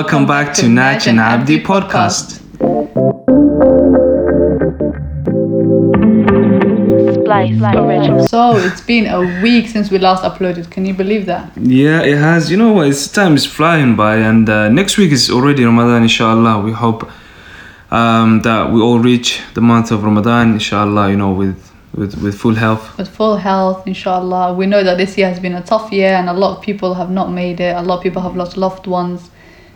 Welcome back to Nach and Abdi podcast. So it's been a week since we last uploaded. Can you believe that? Yeah, it has. You know what? It's time is flying by, and uh, next week is already Ramadan. Inshallah, we hope um, that we all reach the month of Ramadan. Inshallah, you know, with with with full health. With full health, inshallah. We know that this year has been a tough year, and a lot of people have not made it. A lot of people have lost loved ones.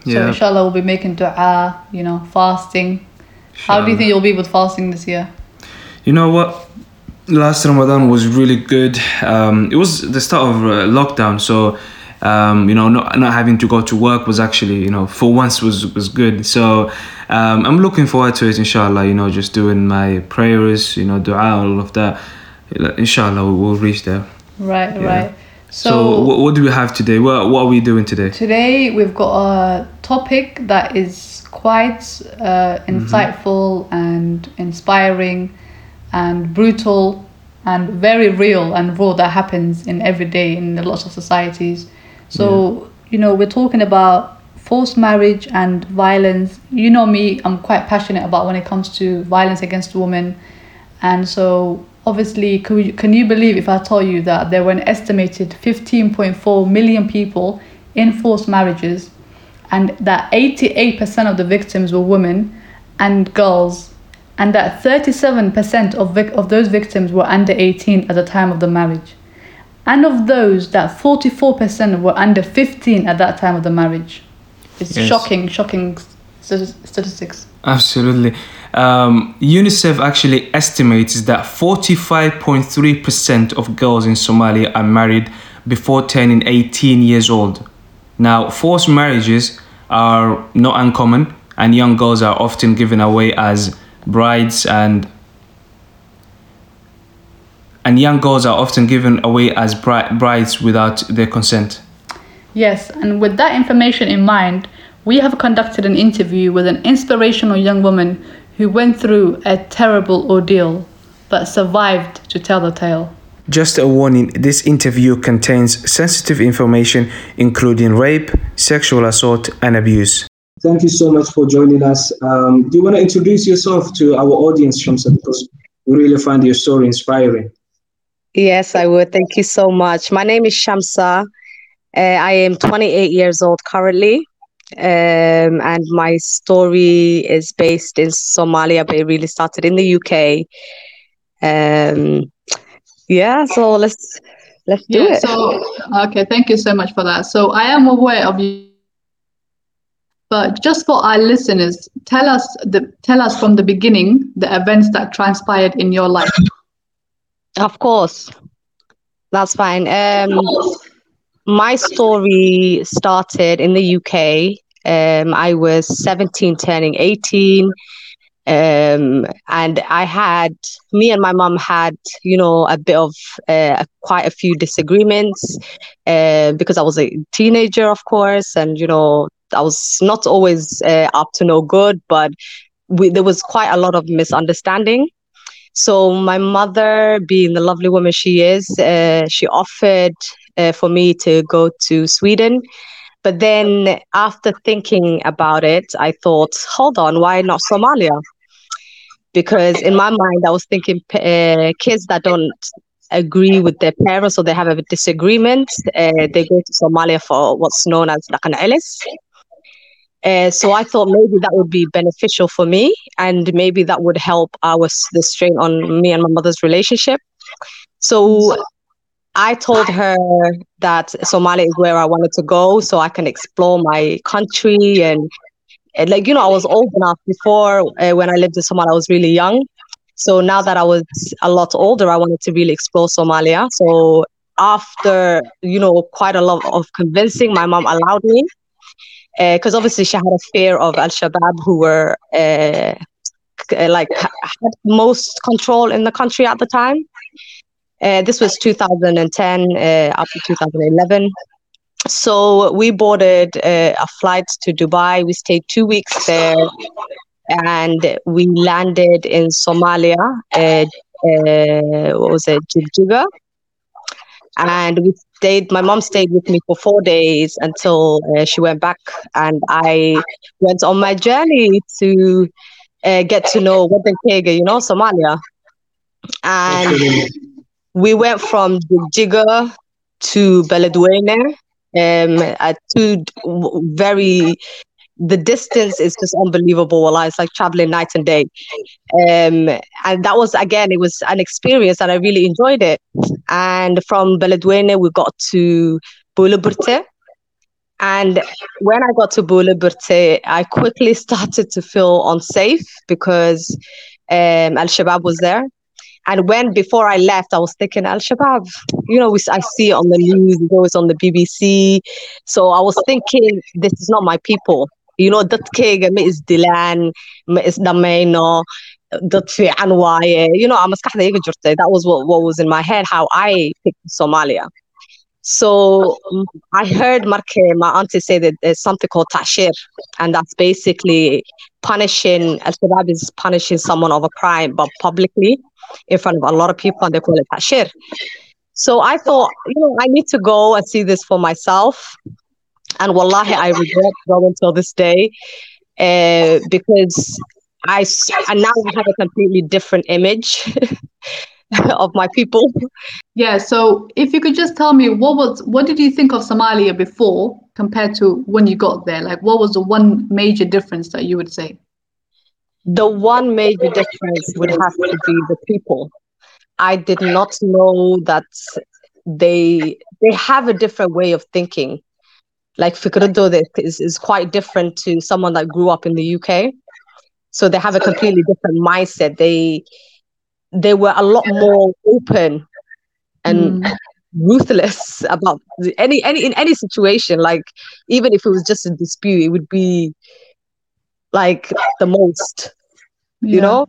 So inshallah, we'll be making du'a. You know, fasting. How do you think you'll be with fasting this year? You know what? Last Ramadan was really good. Um, it was the start of uh, lockdown, so um, you know, not not having to go to work was actually, you know, for once was was good. So um, I'm looking forward to it, inshallah. You know, just doing my prayers, you know, du'a, all of that. Inshallah, we'll reach there. Right, Yeah. right. So, So, what, what do we have today? What what are we doing today? today we've got a topic that is quite uh, insightful and inspiring and brutal and very real and raw that happens in every day in a lot of societies. So, you know, we're talking about forced marriage and violence. You know me, I'm quite passionate about when it comes to violence against women. And so, obviously, can you, can you believe if I tell you that there were an estimated 15.4 million people in forced marriages and that 88% of the victims were women and girls and that 37% of, vic- of those victims were under 18 at the time of the marriage and of those that 44% were under 15 at that time of the marriage it's Yes. shocking shocking st- statistics Absolutely. Um, UNICEF actually estimates that 45.3% of girls in Somalia are married before turning 18 years old. Now, forced marriages are not uncommon, and young girls are often given away as brides and and young girls are often given away as bri- brides without their consent. Yes, and with that information in mind, we have conducted an interview with an inspirational young woman who went through a terrible ordeal but survived to tell the tale. Just a warning this interview contains sensitive information, including rape, sexual assault, and abuse. Thank you so much for joining us. Um, do you want to introduce yourself to our audience, Shamsa? Because we really find your story inspiring. Yes, I would. Thank you so much. My name is Shamsa. Uh, I am 28 years old currently. Um, and my story is based in Somalia, but it really started in the UK. Um, yeah, so let's let's do Yeah, it. so okay, thank you so much for that. So I am aware of you, but just for our listeners, tell us the tell us from the beginning the events that transpired in your life. Of course, that's fine. Um, my story started in the UK. Um, I was 17, turning 18. Um, and I had, me and my mom had, you know, a bit of uh, quite a few disagreements uh, because I was a teenager, of course, and, you know, I was not always uh, up to no good, but we, there was quite a lot of misunderstanding. So my mother, being the lovely woman she is, uh, she offered uh, for me to go to Sweden. But then after thinking about it, I thought, hold on, why not Somalia? Because in my mind, I was thinking uh, kids that don't agree with their parents or they have a disagreement, uh, they go to Somalia for what's known as dhaqan celis. Uh, so I thought maybe that would be beneficial for me, and maybe that would help our the strain on me and my mother's relationship. So I told her that Somalia is where I wanted to go, so I can explore my country and, and like you know, I was old enough before uh, when I lived in Somalia. I was really young, so now that I was a lot older, I wanted to really explore Somalia. So after you know quite a lot of convincing, my mom allowed me because obviously she had a fear of Al Shabaab, who were uh, like had most control in the country at the time. Uh, this was 2010 uh, up to 2011. So we boarded uh, a flight to Dubai. We stayed two weeks there, and we landed in Somalia. Uh, uh, what was it, Jibjuga? And we stayed. My mom stayed with me for four days until uh, she went back, and I went on my journey to get to know what the Wadankega, you know, Somalia, and we went from Jigga to Beledweyne, um, at two very the distance is just unbelievable. Well, it's like traveling night and day. Um, and that was again, it was an experience and I really enjoyed it. And from Beledweyne, we got to Bulaburte. And when I got to Bulaburte, I quickly started to feel unsafe because um, Al Shabaab was there. And when before I left, I was thinking Al Shabaab, you know, I see it on the news, it always on the BBC. So I was thinking, this is not my people. You know dadkayga ma isdilaan ma isdhamayno dad fiican waaye you know maskaxda iga jirtay that was what, what was in my head how I picked Somalia so I heard Marke, my auntie say that there's something called tashir, and that's basically punishing Al Shabaab is punishing someone of a crime, but publicly in front of a lot of people, and they call it tashir. So I thought, you know, I need to go and see this for myself. And wallahi, I regret going till this day uh, because I and now I have a completely different image of my people. Yeah. So if you could just tell me what was what did you think of Somalia before compared to when you got there? Like, what was the one major difference that you would say? The one major difference would have to be the people. I did not know that they they have a different way of thinking like Fikrudo is, is quite different to someone that grew up in the UK. So they have a completely different mindset. They they were a lot more open and mm. ruthless about any any in any situation. Like even if it was just a dispute, it would be like the most, yeah. you know.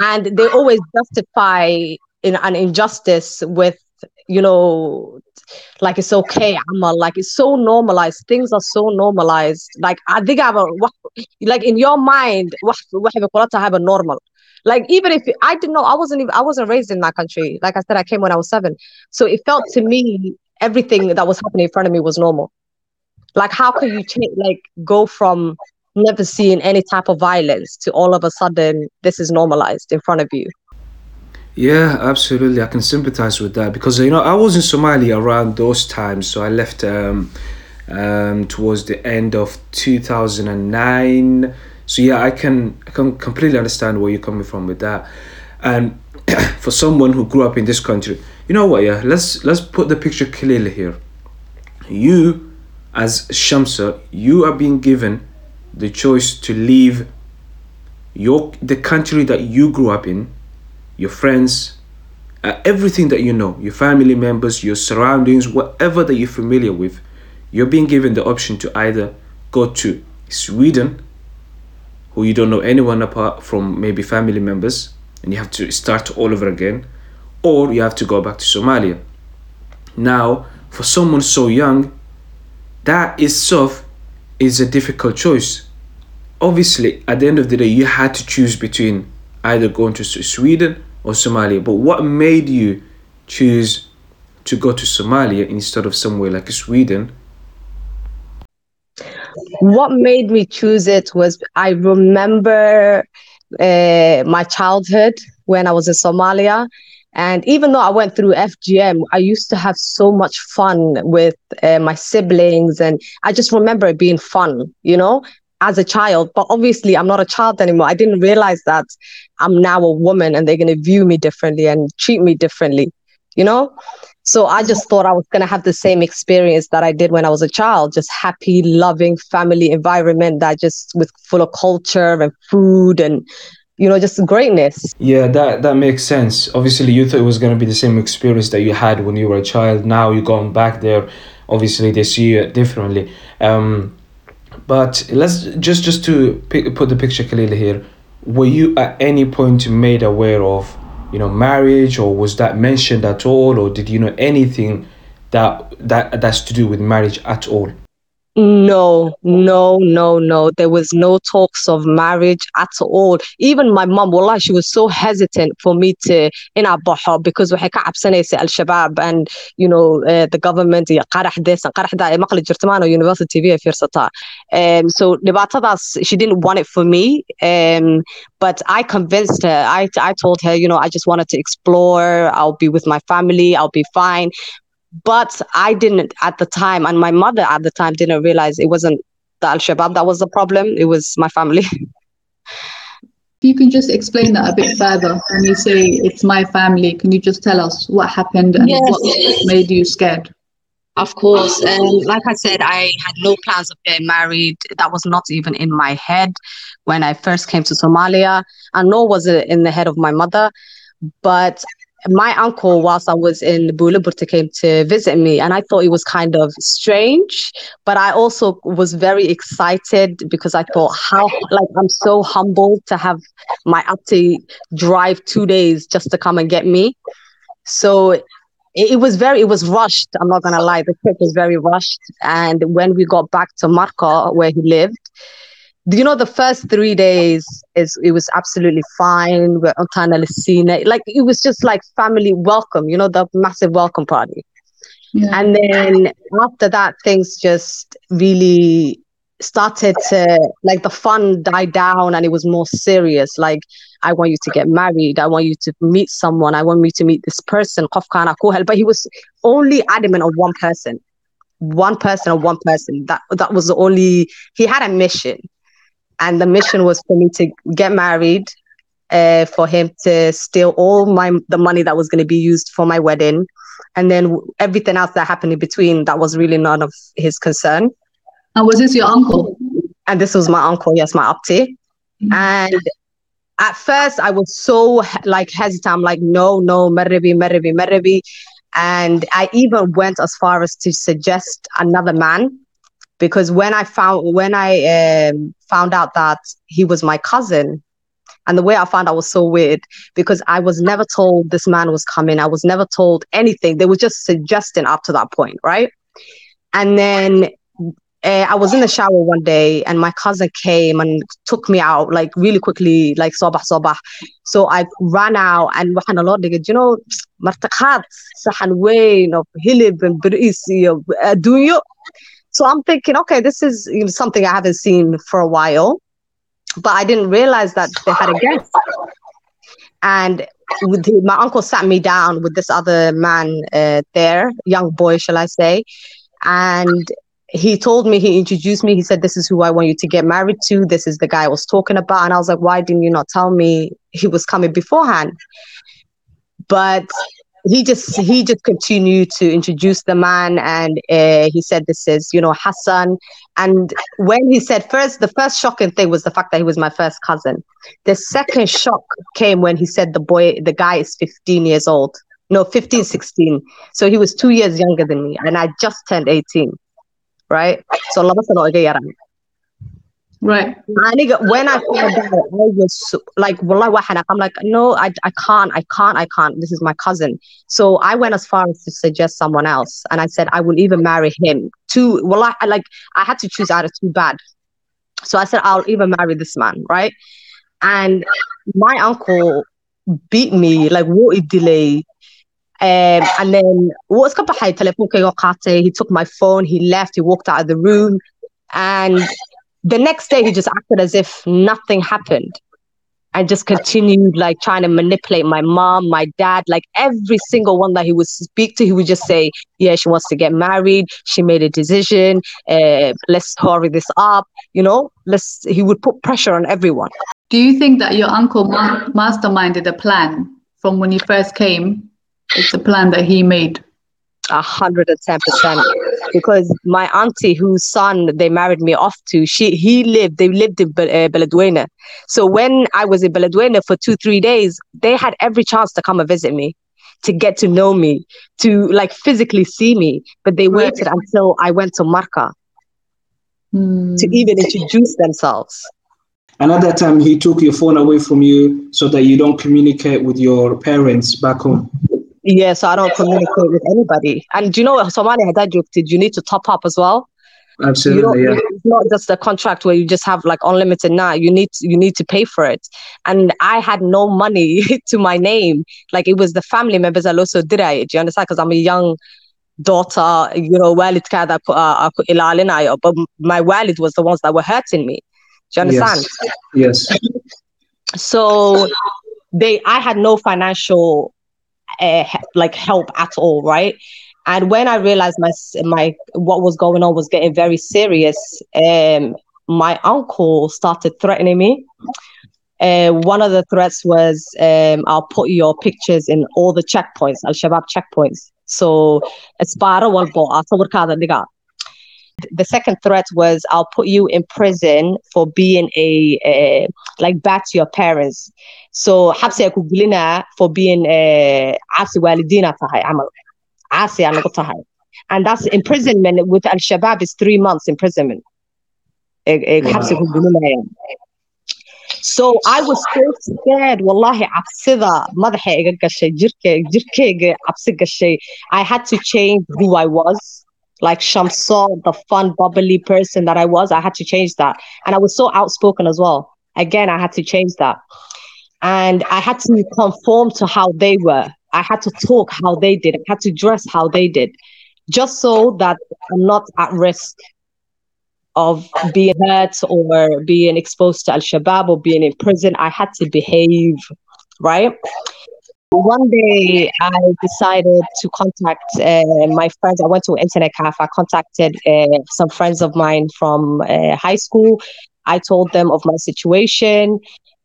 And they always justify in an injustice with you know like it's okay amal like it's so normalized things are so normalized like I think i have a, like in your mind I have a normal like even if I didn't know I wasn't even I wasn't raised in that country. Like I said I came when I was seven. So it felt to me everything that was happening in front of me was normal. Like how can you change like go from never seeing any type of violence to all of a sudden this is normalized in front of you? Yeah, absolutely. I can sympathize with that because you know I was in Somalia around those times, so I left um, um, towards the end of two thousand and nine. So yeah, I can I can completely understand where you're coming from with that. And for someone who grew up in this country, you know what? Yeah, let's let's put the picture clearly here. You, as Shamsa, you are being given the choice to leave your the country that you grew up in your friends, uh, everything that you know, your family members, your surroundings, whatever that you're familiar with, you're being given the option to either go to Sweden, who you don't know anyone apart from maybe family members, and you have to start all over again, or you have to go back to Somalia. Now, for someone so young, that itself is a difficult choice. Obviously, at the end of the day, you had to choose between either going to Sweden or Somalia. But what made you choose to go to Somalia instead of somewhere like Sweden? What made me choose it was I remember uh, my childhood when I was in Somalia. And even though I went through FGM, I used to have so much fun with uh, my siblings. And I just remember it being fun, you know? as a child, but obviously I'm not a child anymore. I didn't realize that I'm now a woman and they're going to view me differently and treat me differently, you know? So I just thought I was going to have the same experience that I did when I was a child, just happy, loving family environment that just with full of culture and food and you know just greatness. Yeah that that makes sense. Obviously you thought it was going to be the same experience that you had when you were a child. Now you're going back there. Obviously they see you differently. Um but let's just just to put the picture clearly here. Were you at any point made aware of, you know, marriage, or was that mentioned at all, or did you know anything that that that's to do with marriage at all? No, no, no, no. There was no talks of marriage at all. Even my mom, wallah, she was so hesitant for me to in Abaha because waxay ka cabsanaysa al-shabaab and you know uh, the government iyo qarax this and qarax that maqli jirta maano university TV ay fiirsataa. Um, so dhibaatadaas she didn't want it for me. Um, but I convinced her. I I told her, you know, I just wanted to explore. I'll be with my family. I'll be fine but I didn't at the time, and my mother at the time didn't realize it wasn't the Al Shabaab that was the problem, it was my family. If you can just explain that a bit further, when you say it's my family, can you just tell us what happened and Yes. what made you scared? Of course. Um, like I said, I had no plans of getting married. That was not even in my head when I first came to Somalia, and nor was it in the head of my mother. But my uncle, whilst I was in Bulaburta, came to visit me, and I thought it was kind of strange. But I also was very excited because I thought, how, like, I'm so humbled to have my auntie drive two days just to come and get me. So it, it was very, it was rushed. I'm not gonna lie, the trip was very rushed. And when we got back to Marca, where he lived, you know, the first three days is it was absolutely fine. We're on Tana Lucina. Like it was just like family welcome, you know, the massive welcome party. Yeah. And then after that, things just really started to like the fun died down and it was more serious. Like, I want you to get married. I want you to meet someone. I want me to meet this person. Qof kana ku. But he was only adamant on one person. One person or one person. That that was the only he had a mission. And the mission was for me to get married, uh, for him to steal all my the money that was going to be used for my wedding, and then everything else that happened in between that was really none of his concern. And was this your uncle? And this was my uncle, yes, my auntie. And at first, I was so like hesitant. I'm like, no, no, Marabi, Marabi, Marabi. And I even went as far as to suggest another man because when I found when I um, found out that he was my cousin, and the way I found out was so weird because I was never told this man was coming. I was never told anything. They were just suggesting up to that point, right? And then uh, I was in the shower one day and my cousin came and took me out like really quickly, like sobah sobah. So I ran out and dhigay, you know, martaqaad sahan weyn of hilib and bariis iyo adduunyo. So I'm thinking, okay, this is something I haven't seen for a while. But I didn't realize that they had a guest. And the, my uncle sat me down with this other man uh, there, young boy, shall I say. And he told me, he introduced me. He said, This is who I want you to get married to. This is the guy I was talking about. And I was like, Why didn't you not tell me he was coming beforehand? But he just he just continued to introduce the man and uh, he said this is you know hassan. And when he said first the first shocking thing was the fact that he was my first cousin. The second shock came when he said the boy the guy is 15 years old. No 15 16 so he was two years younger than me and i just turned 18 right? So Right. when I found out, I was like, I'm like, no, I, I can't, I can't, I can't. This is my cousin. So I went as far as to suggest someone else, and I said I will even marry him. Too, well, I like I had to choose out of two bad. So I said I'll even marry this man, right? And my uncle beat me like what a delay. Um, and then what's qaatay. He took my phone, he left, he walked out of the room, and the next day he just acted as if nothing happened and just continued like trying to manipulate my mom, my dad, like every single one that he would speak to, he would just say, Yeah, she wants to get married, she made a decision, uh, let's hurry this up, you know, let's he would put pressure on everyone. Do you think that your uncle ma- masterminded a plan from when you first came? It's a plan that he made. A hundred and ten percent. Because my auntie, whose son they married me off to, she he lived, they lived in Be- uh, Beledweyne. So when I was in Beledweyne for two, three days, they had every chance to come and visit me, to get to know me, to like physically see me. But they Right. waited until I went to Marca Hmm. to even introduce themselves. Another time he took your phone away from you so that you don't communicate with your parents back home. Yeah, so I don't communicate with anybody. And do you know what Somalia had that joke did you need to top up as well? Absolutely, yeah. It's not just a contract where you just have like unlimited. Now you need you need to pay for it, and I had no money to my name. Like it was the family members that also did it. Do you understand? Because I'm a young daughter, you know, waalidkaada ku uh, ku ilaalinayo, but my walid was the ones that were hurting me. Do you understand? Yes. yes. So they, I had no financial uh, like help at all, right? And when I realized my my what was going on was getting very serious, um, my uncle started threatening me. Uh, one of the threats was, um, "I'll put your pictures in all the checkpoints, Al Shabaab checkpoints." So, aa sawirkaada dhiga. The second threat was, "I'll put you in prison for being a uh, like bad to your parents." So, xabsi ay ku gelinaa for being caasi waalidiina tahay camal. Caasi aa lagu tahay. And that's imprisonment with Al Shabaab is three months imprisonment. Eh, eh, xabsi ku gelinayaan. So I was so scared. Wallahi, cabsida madaxa iga gashay, jirke, jirkeyga cabsi gashay. I had to change who I was. Like Shamsa, the fun, bubbly person that I was, I had to change that. And I was so outspoken as well. Again, I had to change that. And I had to conform to how they were. I had to talk how they did. I had to dress how they did, just so that I'm not at risk of being hurt or being exposed to Al Shabaab or being in prison. I had to behave, right? One day I decided to contact uh, my friends. I went to internet cafe. I contacted uh, some friends of mine from uh, high school. I told them of my situation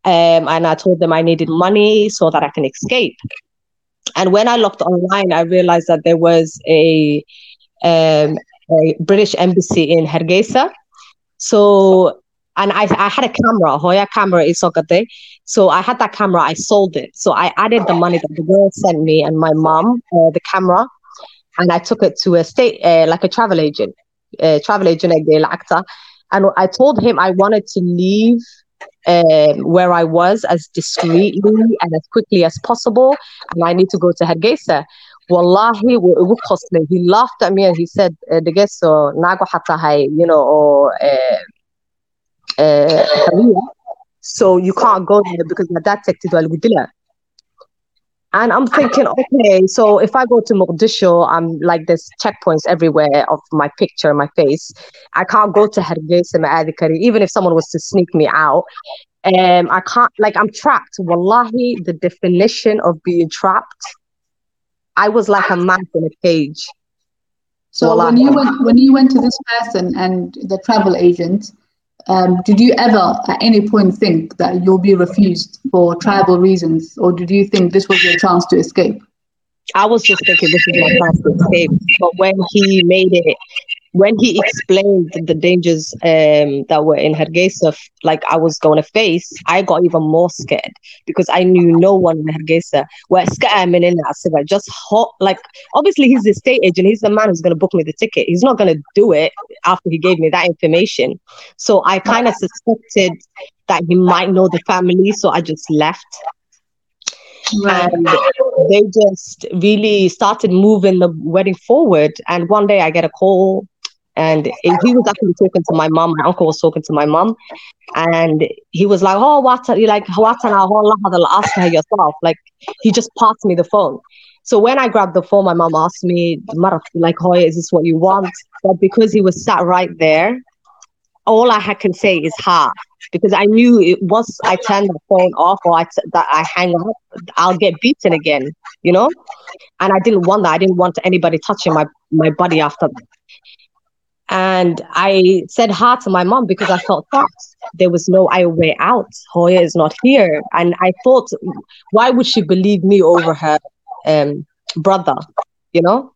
um, and I told them I needed money so that I can escape. And when I looked online, I realized that there was a um, a British embassy in Hargeisa. So, and I, I had a camera, Hoya camera is day. So I had that camera, I sold it. So I added the money that the girl sent me and my mom, uh, the camera, and I took it to a state, uh, like a travel agent, uh, travel agent actor. And I told him I wanted to leave um, where I was as discreetly and as quickly as possible. And I need to go to Hargeisa. Wallahi. He laughed at me and he said, eh, you know, oo eh, eh, Hawiye. so you can't go there because my dad waa lagu dilaa. And I'm thinking, okay, so if I go to Mogadishu, I'm like there's checkpoints everywhere of my picture, my face. I can't go to Hargeisa Maadi Kari, even if someone was to sneak me out. Um, I can't like I'm trapped. Wallahi, the definition of being trapped. I was like a mouse in a cage. So Wallahi. when you went when you went to this person and the travel agent, um, did you ever at any point think that you'll be refused for tribal reasons, or did you think this was your chance to escape? I was just thinking this is my chance to escape. But when he made it, when he explained the dangers um, that were in Hargeisa, like I was going to face, I got even more scared because I knew no one in Hargeisa. Where scared in Asiba, just hot, like obviously he's the state agent. He's the man who's going to book me the ticket. He's not going to do it after he gave me that information. So I kind of suspected that he might know the family. So I just left and they just really started moving the wedding forward. And one day I get a call, and he was actually talking to my mom. My uncle was talking to my mom, and he was like, "Oh, what? You like what? Ask her yourself." Like he just passed me the phone. So when I grabbed the phone, my mom asked me, "Maraf, like, oh, is this what you want?" But because he was sat right there, all I had can say is ha because I knew it once I turn the phone off or I t- that I hang up, I'll get beaten again, you know. And I didn't want that. I didn't want anybody touching my my body after that. And I said ha to my mom because I felt trapped. There was no other way out. Hoya is not here, and I thought, why would she believe me over her um, brother? You know.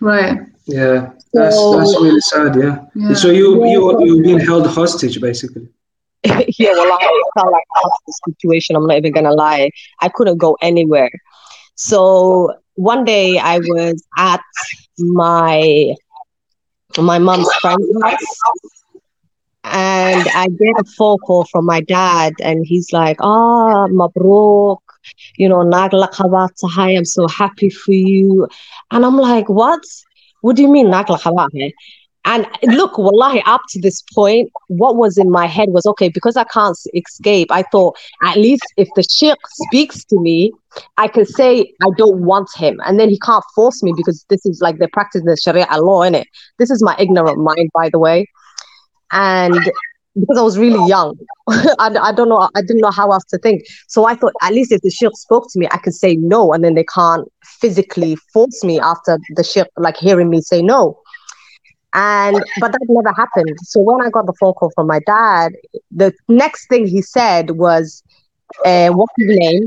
Right. Yeah, that's that's really sad. Yeah. Yeah. So you you you're being held hostage basically. yeah, well, I felt like a hostage situation. I'm not even gonna lie. I couldn't go anywhere. So one day I was at my my mom's friend's house, and I get a phone call from my dad, and he's like, "Ah, mabrok, you know, nagla khabat tahay. I'm so happy for you." And I'm like, "What? What do you mean nagla khabat?" and look, wallahi, up to this point, what was in my head was okay, because I can't escape, I thought at least if the sheikh speaks to me, I can say I don't want him. And then he can't force me because this is like the practice the Sharia law in it. This is my ignorant mind, by the way. And because I was really young, I, I don't know, I didn't know how else to think. So I thought at least if the sheikh spoke to me, I could say no, and then they can't physically force me after the sheikh like hearing me say no. And but that never happened. So when I got the phone call from my dad, the next thing he said was, uh, "What's his name?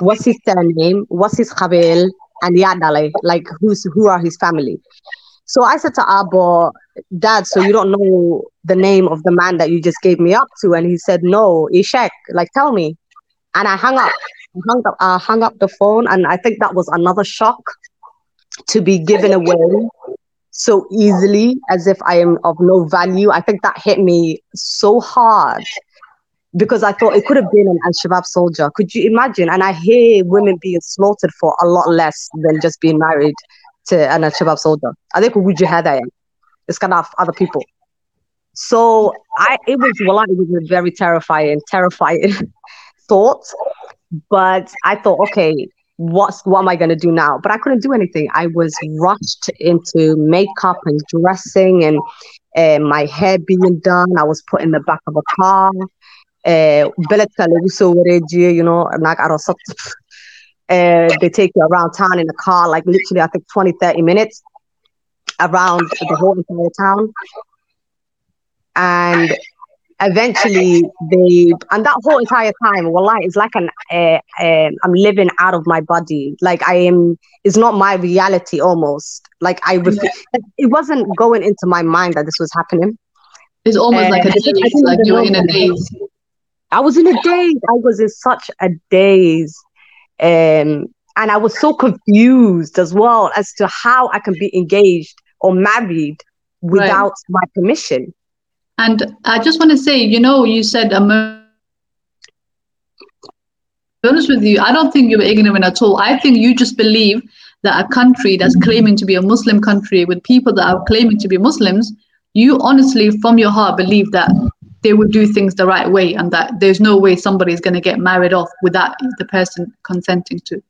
What's his surname? What's his qabil? And yadale, like who's who are his family?" So I said to Abba, Dad, so you don't know the name of the man that you just gave me up to? And he said, No, Ishak, like tell me. And I hung up. Hung up, I hung up the phone, and I think that was another shock to be given away so easily as if I am of no value. I think that hit me so hard because I thought it could have been an Al Shabaab soldier. Could you imagine? And I hear women being slaughtered for a lot less than just being married to an Al Shabaab soldier. I think would you have that? It's kind of other people. So I it was well, it was a very terrifying, terrifying thought. But I thought, okay, what's what am I going to do now? But I couldn't do anything. I was rushed into makeup and dressing and uh, my hair being done. I was put in the back of a car. Uh, you know, uh, they take you around town in a car, like literally, I think 20, 30 minutes around the whole entire town. And eventually they and that whole entire time wallah it's like an uh, uh, i'm living out of my body. Like i am it's not my reality almost. Like i ref- yeah. it wasn't going into my mind that this was happening. It's almost uh, like a daze like you were in a daze i was in a daze i was in such a daze um and i was so confused as well as to how i can be engaged or married without right. my permission and I just want to say, you know, you said I'm honest with you, I don't think you were ignorant at all. I think you just believe that a country that's claiming to be a Muslim country with people that are claiming to be Muslims, you honestly, from your heart, believe that they would do things the right way and that there's no way somebody is going to get married off without the person consenting to.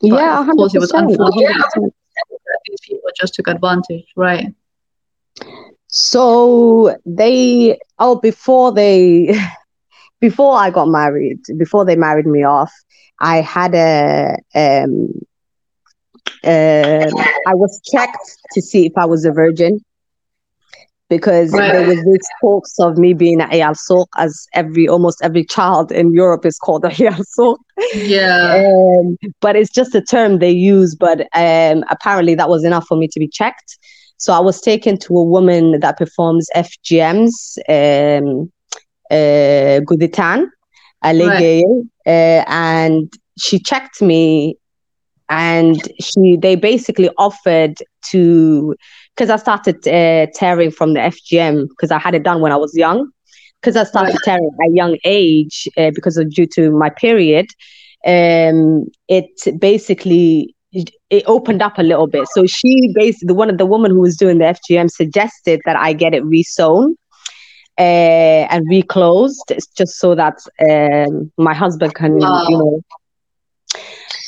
But yeah, 100%. of course, it was unfortunate. These people just took advantage, right? So they oh before they before I got married, before they married me off, I had a um uh, I was checked to see if I was a virgin because right. there was this talks of me being a Ayal Suq as every almost every child in Europe is called a Ayal Suq. Yeah. Um, but it's just a term they use. But um, apparently that was enough for me to be checked. So I was taken to a woman that performs FGMs, um, uh, Guditan, right. uh, and she checked me and she they basically offered to because I started uh, tearing from the FGM because I had it done when I was young because I started tearing at a young age uh, because of due to my period um it basically it opened up a little bit. So she basically, the one of the woman who was doing the FGM suggested that I get it resewn uh, and reclosed, just so that um, my husband can, wow. you know.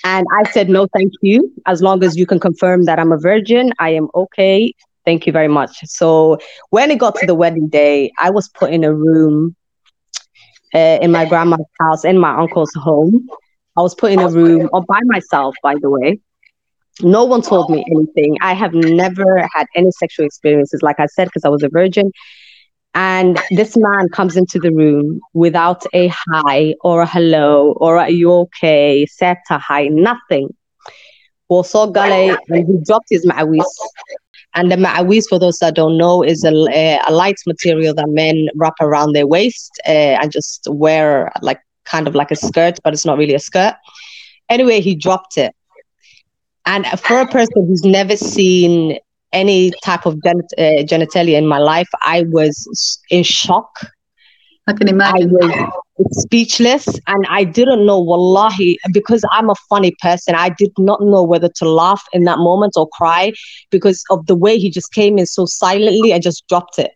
And I said no, thank you. As long as you can confirm that I'm a virgin, I am okay. Thank you very much. So when it got to the wedding day, I was put in a room uh, in my grandma's house, in my uncle's home. I was put in a room all by myself, by the way. No one told me anything. I have never had any sexual experiences, like I said, because I was a virgin. And this man comes into the room without a hi or a hello or are you okay? Said to hi, nothing. Also, Gale, and he dropped his ma'awis. And the ma'awis, for those that don't know, is a, a, light material that men wrap around their waist uh, and just wear like kind of like a skirt, but it's not really a skirt. Anyway, he dropped it. And for a person who's never seen any type of gen- uh, genitalia in my life, I was in shock. I can imagine. I was speechless and I didn't know, wallahi, because I'm a funny person. I did not know whether to laugh in that moment or cry because of the way he just came in so silently. I just dropped it.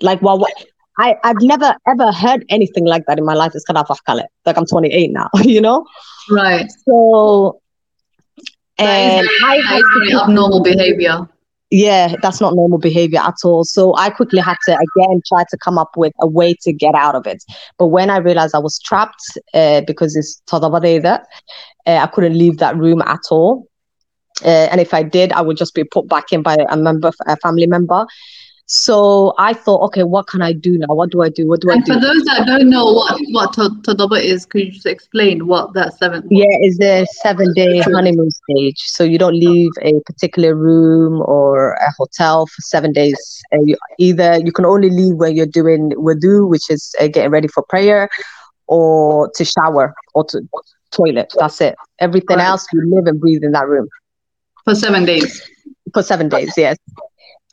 Like, well, what- I, I've never ever heard anything like that in my life. It's kind of Like, I'm 28 now, you know? Right. So, That and is, I that very abnormal behavior. Yeah, that's not normal behavior at all. So I quickly had to again try to come up with a way to get out of it. But when I realized I was trapped uh, because it's Tadabadeda, uh, I couldn't leave that room at all. Uh, and if I did, I would just be put back in by a member, a family member. So I thought, okay, what can I do now? What do I do? What do I And for do? those that don't know what what to- Tadaba is, could you just explain what that seventh? Yeah, it's the seven day honeymoon stage. So you don't leave a particular room or a hotel for seven days. Uh, you, either you can only leave when you're doing wudu, which is uh, getting ready for prayer, or to shower or to toilet. That's it. Everything Right. else, you live and breathe in that room for seven days. for seven days. Yes.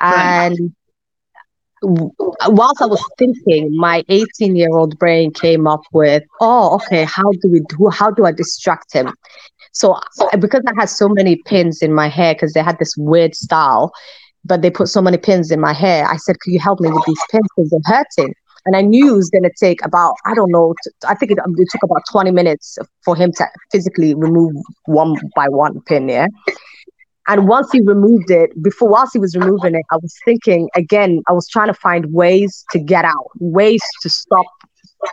Right. And w- whilst I was thinking, my 18 year old brain came up with, oh, okay, how do we do, how do I distract him? So because I had so many pins in my hair, because they had this weird style, but they put so many pins in my hair, I said, could you help me with these pins because they're hurting? And I knew it was going to take about, I don't know, I think it, it took about 20 minutes for him to physically remove one by one pin, yeah? And once he removed it, before whilst he was removing it, I was thinking again, I was trying to find ways to get out, ways to stop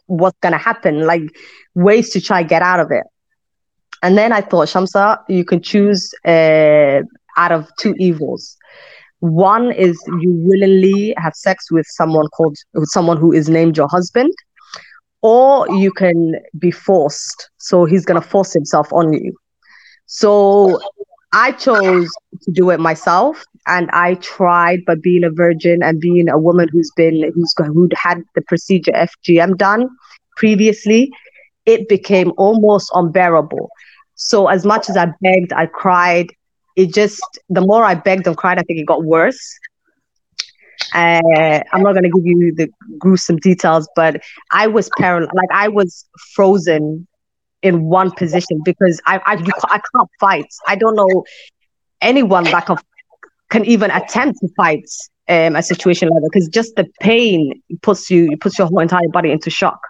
what's gonna happen, like ways to try get out of it. And then I thought, Shamsa, you can choose uh, out of two evils. One is you willingly have sex with someone called with someone who is named your husband, or you can be forced. So he's gonna force himself on you. So I chose to do it myself, and I tried, but being a virgin and being a woman who's been who's who'd had the procedure FGM done previously, it became almost unbearable. So as much as I begged, I cried. It just the more I begged and cried, I think it got worse. Uh, I'm not gonna give you the gruesome details, but I was paralyzed, like I was frozen in one position because I I, I can't fight. I don't know anyone that can, can even attempt to fight um, a situation like that because just the pain puts you puts your whole entire body into shock.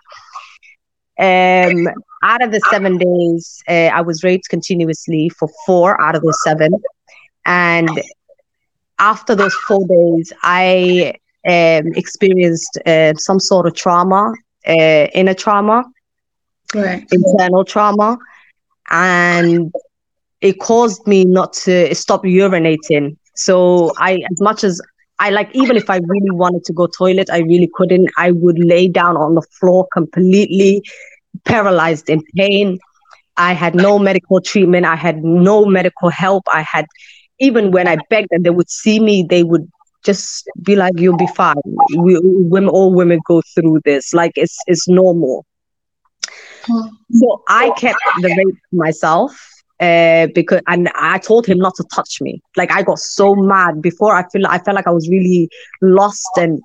Um, out of the seven days, uh, I was raped continuously for four out of those seven, and after those four days, I um, experienced uh, some sort of trauma, uh, inner trauma Right. internal trauma and it caused me not to stop urinating. So i as much as i like even if i really wanted to go toilet i really couldn't. I would lay down on the floor completely paralyzed in pain. I had no medical treatment. I had no medical help. I had even when i begged and they would see me they would just be like you'll be fine. We, women all women go through this. Like it's it's normal so I kept the rape to myself uh, because, and I told him not to touch me. Like I got so mad before. I feel I felt like I was really lost and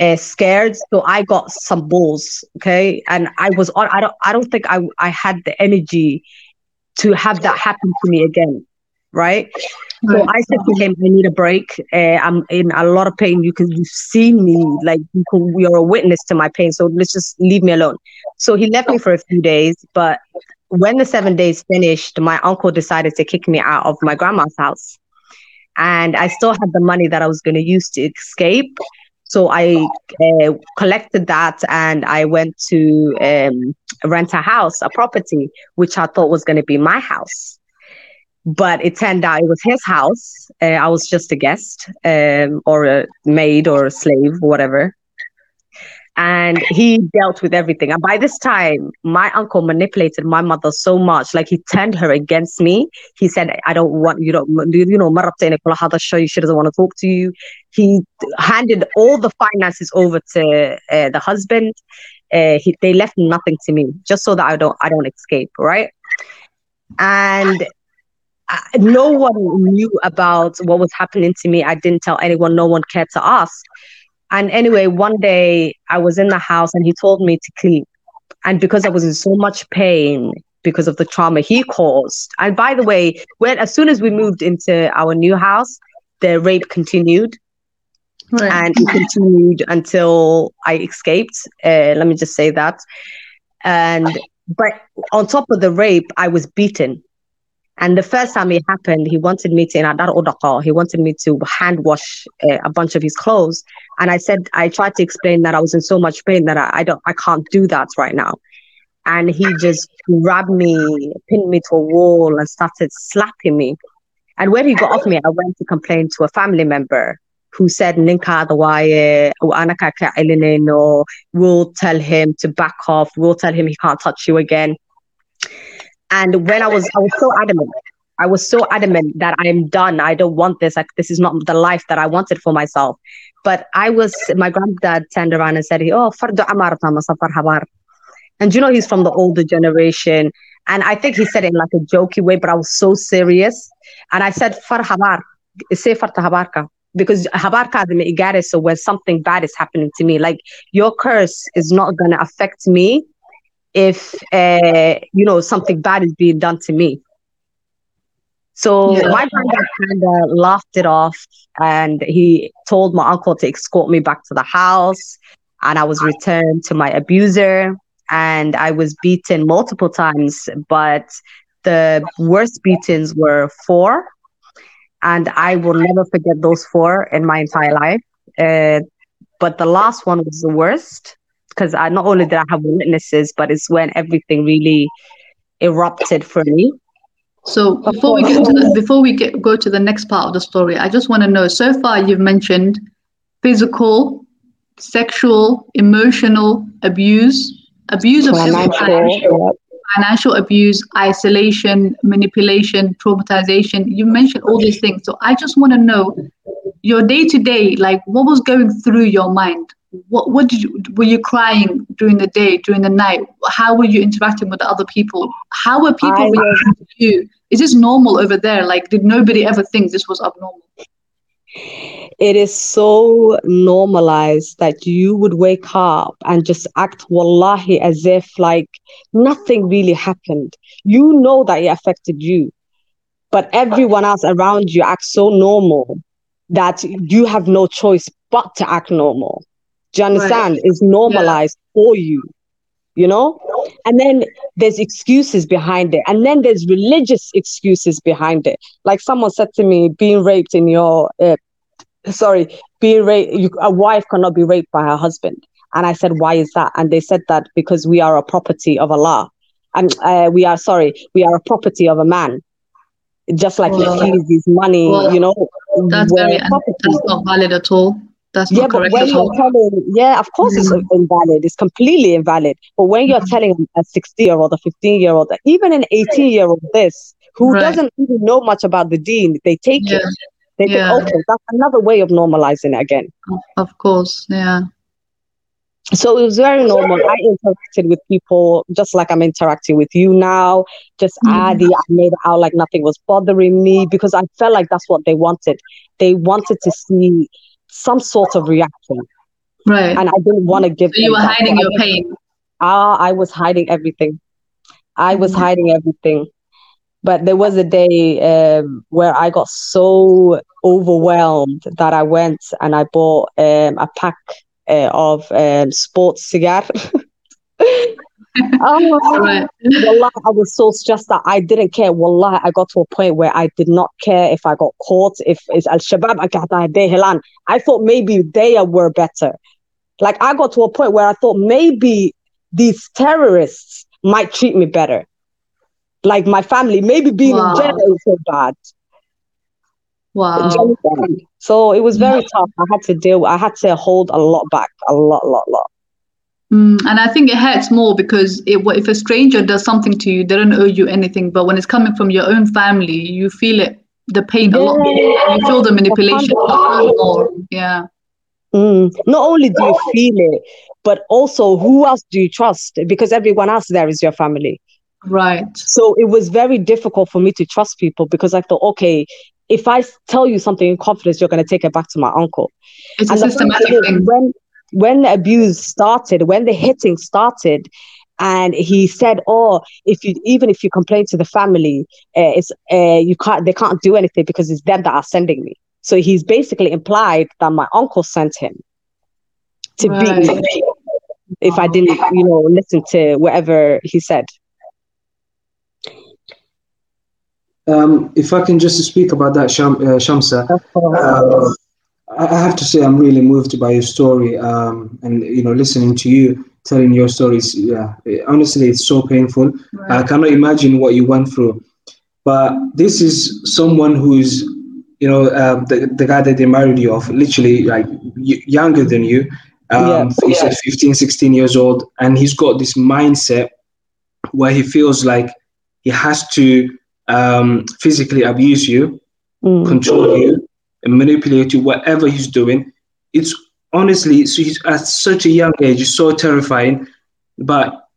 uh, scared. So I got some balls. Okay, and I was on. I don't. I don't think I I had the energy to have that happen to me again. Right. So I said to him, I need a break. Uh, I'm in a lot of pain. You can you've seen me, like you can, you're a witness to my pain. So let's just leave me alone. So he left me for a few days. But when the seven days finished, my uncle decided to kick me out of my grandma's house. And I still had the money that I was going to use to escape. So I uh, collected that and I went to um, rent a house, a property, which I thought was going to be my house but it turned out it was his house. Uh, I was just a guest, um, or a maid, or a slave, whatever. And he dealt with everything. And by this time, my uncle manipulated my mother so much, like he turned her against me. He said, "I don't want you don't you know hadasho, She doesn't want to talk to you." He handed all the finances over to uh, the husband. Uh, he, they left nothing to me, just so that I don't I don't escape, right? And no one knew about what was happening to me. I didn't tell anyone. No one cared to ask. And anyway, one day I was in the house and he told me to clean. And because I was in so much pain because of the trauma he caused. And by the way, when as soon as we moved into our new house, the rape continued. Right. and it continued until I escaped. Uh, let me just say that. And but on top of the rape, I was beaten. And the first time it happened, he wanted me to in he wanted me to hand wash uh, a bunch of his clothes. And I said, I tried to explain that I was in so much pain that I, I don't, I can't do that right now. And he just grabbed me, pinned me to a wall, and started slapping me. And when he got off me, I went to complain to a family member who said Ninka we'll tell him to back off, we'll tell him he can't touch you again. And when I was I was so adamant. I was so adamant that I'm done. I don't want this. Like this is not the life that I wanted for myself. But I was my granddad turned around and said, Oh, fardu amarta masafar habar. And you know he's from the older generation. And I think he said it in like a jokey way, but I was so serious. And I said, Far habar, say farta habarka because habarka igare so when something bad is happening to me like your curse is not to affect me if uh, you know something bad is being done to me so Yeah. my granddad kind of laughed it off and he told my uncle to escort me back to the house and i was returned to my abuser and i was beaten multiple times but the worst beatings were four and I will never forget those four in my entire life. Uh, but the last one was the worst because I not only did I have witnesses, but it's when everything really erupted for me. So before we get to the, before we get go to the next part of the story, I just want to know. So far, you've mentioned physical, sexual, emotional abuse, abuse of Financial, financial abuse, isolation, manipulation, traumatization. You mentioned all these things. So I just want to know your day to day, like what was going through your mind? What what did you were you crying during the day, during the night? How were you interacting with the other people? How were people I um, reacting to you? Is this normal over there? Like did nobody ever think this was abnormal? it is so normalized that you would wake up and just act wallahi as if like nothing really happened. You know that it affected you, but everyone else around you acts so normal that you have no choice but to act normal. Do you understand? It's normalized for you, you know? And then there's excuses behind it. And then there's religious excuses behind it. Like someone said to me, being raped in your, uh, sorry, being raped, you, a wife cannot be raped by her husband. And I said, why is that? And they said that because we are a property of Allah. And uh, we are, sorry, we are a property of a man. Just like Well, the keys, his money, well, you know. That's very property. that's not valid at all. That's Yeah, not but when you're telling, yeah, of course it's Mm. invalid. It's completely invalid. But when you're Mhm. telling a 16 year old, a 15 year old, even an 18 year old this, who Right. doesn't even know much about the dean, they take Yeah, it. They yeah. think, okay, that's another way of normalizing it again. of course. Yeah. So it was very normal. I interacted with people just like I'm interacting with you now. Just Mhm. Adi, I made it out like nothing was bothering me because I felt like that's what they wanted. They wanted to see some sort of reaction, Right. and I didn't want to give. So you were that. Hiding your pain. Ah, I was hiding everything. I was Mhm. hiding everything. But there was a day um, where I got so overwhelmed that I went and I bought um, a pack uh, of um, sports cigar. oh, Right. Wallah, I was so stressed that I didn't care. Wallah, I got to a point where I did not care if I got caught, if it's Al Shabaab, I thought maybe they were better. Like I got to a point where I thought maybe these terrorists might treat me better. Like my family, maybe being Wow. in jail is so bad. Wow. So it was very tough. I had to deal. I had to hold a lot back, a lot, lot, lot. Mm, and I think it hurts more because it, if a stranger does something to you, they don't owe you anything. But when it's coming from your own family, you feel it, the pain a lot more. You feel the manipulation a lot more. Yeah. Mm. Not only do you feel it, but also who else do you trust? Because everyone else there is your family. Right. So it was very difficult for me to trust people because I thought, okay, if I tell you something in confidence, you're going to take it back to my uncle. It's a And the funny systematic thing thing. When when the abuse started, when the hitting started, and he said, "Oh, if you even if you complain to the family, uh, it's uh, you can't they can't do anything because it's them that are sending me." So he's basically implied that my uncle sent him to beat me Right. if I didn't, you know, listen to whatever he said. Um, if I can just speak about that, Sham, uh, Shamsa, uh, I have to say I'm really moved by your story, um, and you know, listening to you telling your stories. Yeah, honestly, it's so painful. I cannot imagine what you went through. But this is someone who's, you know, uh, the, the guy that they married you off, literally like y- younger than you. Um, Yeah. He's like 15, 16 years old, and he's got this mindset where he feels like he has to um, physically abuse you, Mm. control you, and manipulate you, whatever he's doing. It's honestly, so he's at such a young age, it's so terrifying. But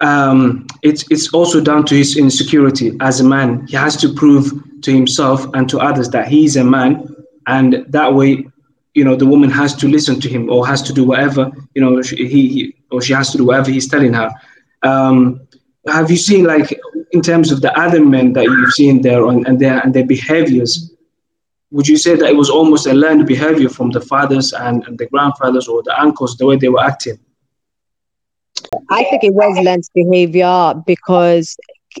um, it's it's also down to his insecurity as a man. He has to prove to himself and to others that he's a man, and that way, you know, the woman has to listen to him or has to do whatever you know she, he, he or she has to do whatever he's telling her. Um, have you seen like in terms of the other men that you've seen there on, and their and their behaviors? Would you say that it was almost a learned behavior from the fathers and, and the grandfathers or the uncles, the way they were acting? I think it was learned behavior because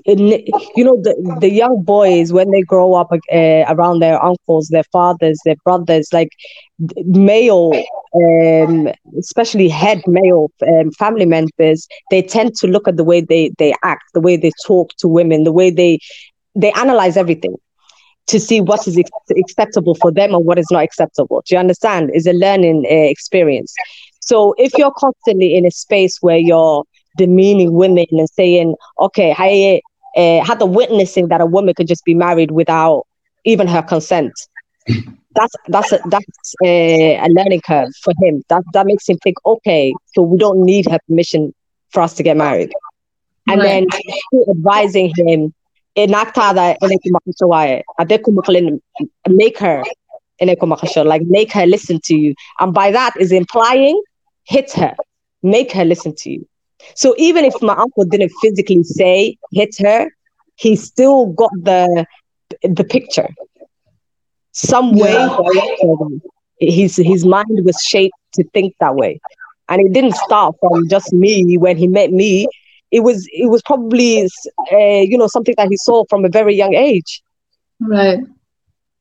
you know the, the young boys when they grow up uh, around their uncles their fathers their brothers like male um, especially head male um, family members they tend to look at the way they they act the way they talk to women the way they they analyze everything to see what is acceptable for them and what is not acceptable do you understand is a learning uh, experience so if you're constantly in a space where you're demeaning women and saying, okay, I uh, had the witnessing that a woman could just be married without even her consent. That's that's a, that's a, a learning curve for him. That that makes him think, okay, so we don't need her permission for us to get married. And Right. then advising him, "Inaktada adekumukalin," make her like make her listen to you. And by that is implying hit her, make her listen to you. So even if my uncle didn't physically say hit her, he still got the the picture. Some way Yeah. his his mind was shaped to think that way. And it didn't start from just me when he met me. It was it was probably uh, you know something that he saw from a very young age. Right.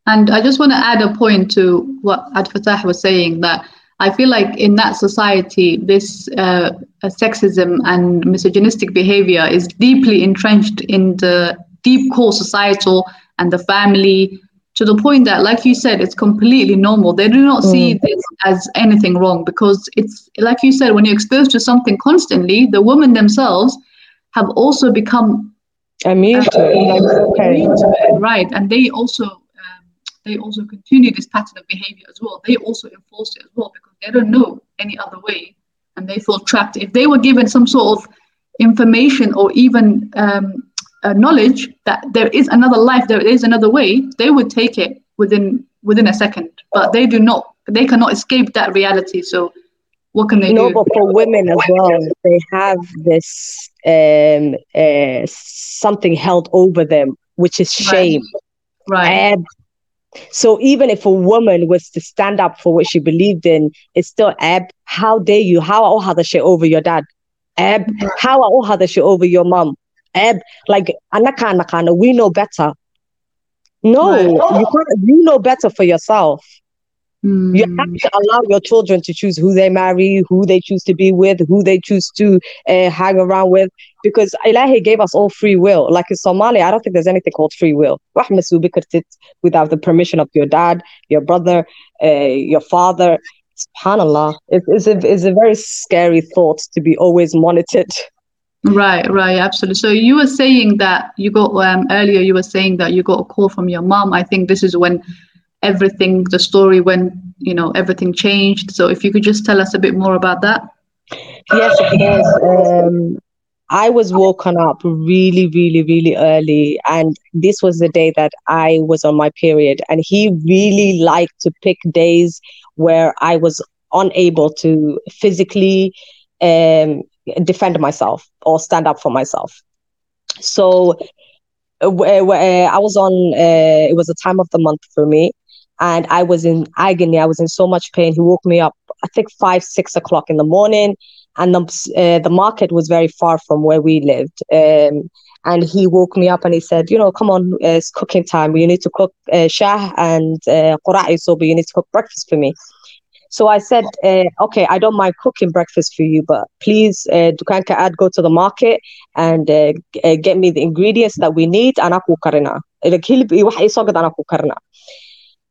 And I just want to add a point to what Ad Fatah was saying that I feel like in that society, this uh, sexism and misogynistic behavior is deeply entrenched in the deep core societal and the family to the point that, like you said, it's completely normal. They do not see this as anything wrong because it's, like you said, when you're exposed to something constantly, the women themselves have also become Immune to it. Okay. right and they also um, they also continue this pattern of behavior as well they also enforce it as well because they don't know any other way and they feel trapped if they were given some sort of information or even um, uh, knowledge that there is another life there is another way they would take it within within a second but they do not they cannot escape that reality so what can they no, do No, but for women as well, they have this um, uh, something held over them, which is shame. right And so even if a woman was to stand up for what she believed in, it's still Ab, how dare you? How oh how the shit over your dad? Ab, how oh how the shit over your mom? like anakana we know better no right. you can't you know better for yourself mm. you have to allow your children to choose who they marry, who they choose to be with, who they choose to uh, hang around with, because Ilahi gave us all free will. Like in Somalia, I don't think there's anything called free will. Without the permission of your dad, your brother, uh, your father, subhanallah it is a, it's a very scary thought to be always monitored Right, right, absolutely. So you were saying that you got um, earlier. You were saying that you got a call from your mom. I think this is when everything, the story, when you know everything changed. So if you could just tell us a bit more about that. Yes, of course. Um, I was woken up really, really, really early. And this was the day that I was on my period. And he really liked to pick days where I was unable to physically um, defend myself or stand up for myself. So uh, uh, I was on, uh, it was a time of the month for me. And I was in agony. I was in so much pain. He woke me up, I think, five, six o'clock in the morning and the, uh, the market was very far from where we lived. Um, and he woke me up and he said, you know, come on, uh, it's cooking time. You need to cook uh, shah and uh, so you need to cook breakfast for me. So I said, uh, okay, I don't mind cooking breakfast for you, but please, uh, Dukanka Ad, go to the market and uh, get me the ingredients that we need and.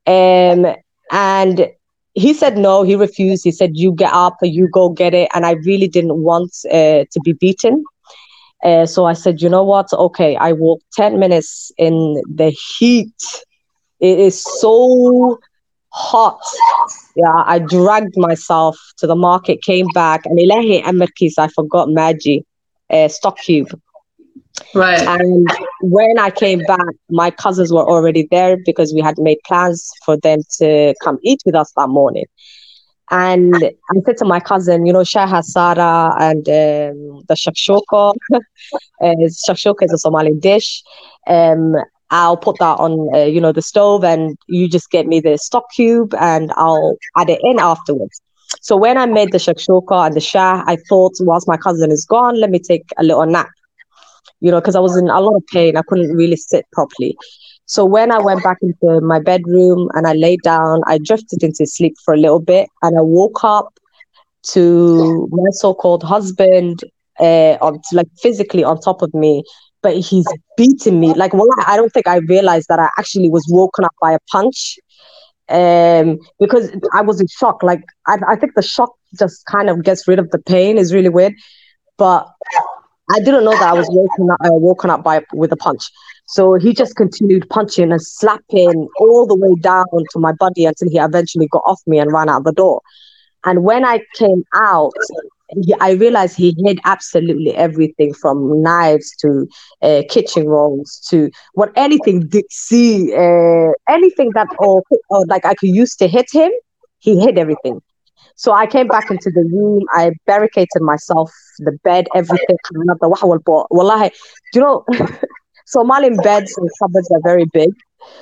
Um, and he said no he refused. He said you get up you go get it. And i really didn't want uh, to be beaten. Uh, so i said you know what? Okay i walked 10 minutes in the heat. It is so hot yeah i dragged myself to the market came back and ilahi amarkis i forgot Maggi uh, stock cube Right. And when I came back, my cousins were already there because we had made plans for them to come eat with us that morning. And I said to my cousin, you know, Shah Sara and um, the shakshuka. uh, shakshuka is a Somali dish. Um, I'll put that on, uh, you know, the stove, and you just get me the stock cube, and I'll add it in afterwards. So when I made the shakshuka and the shah, I thought, whilst my cousin is gone, let me take a little nap you know, because I was in a lot of pain. I couldn't really sit properly. So when I went back into my bedroom and I laid down, I drifted into sleep for a little bit and I woke up to my so-called husband uh, on like physically on top of me, but he's beating me. Like, well, I don't think I realized that I actually was woken up by a punch um, because I was in shock. Like, I, I think the shock just kind of gets rid of the pain. is really weird, but I didn't know that I was woken up, uh, woken up by with a punch. So he just continued punching and slapping all the way down to my body until he eventually got off me and ran out the door. And when I came out, he, I realized he hid absolutely everything from knives to uh, kitchen rolls to what anything see, uh, anything that or, or like I could use to hit him. He hid everything. So I came back into the room. I barricaded myself, the bed, everything. Wallahi, do you know, Somalian beds and cupboards are very big.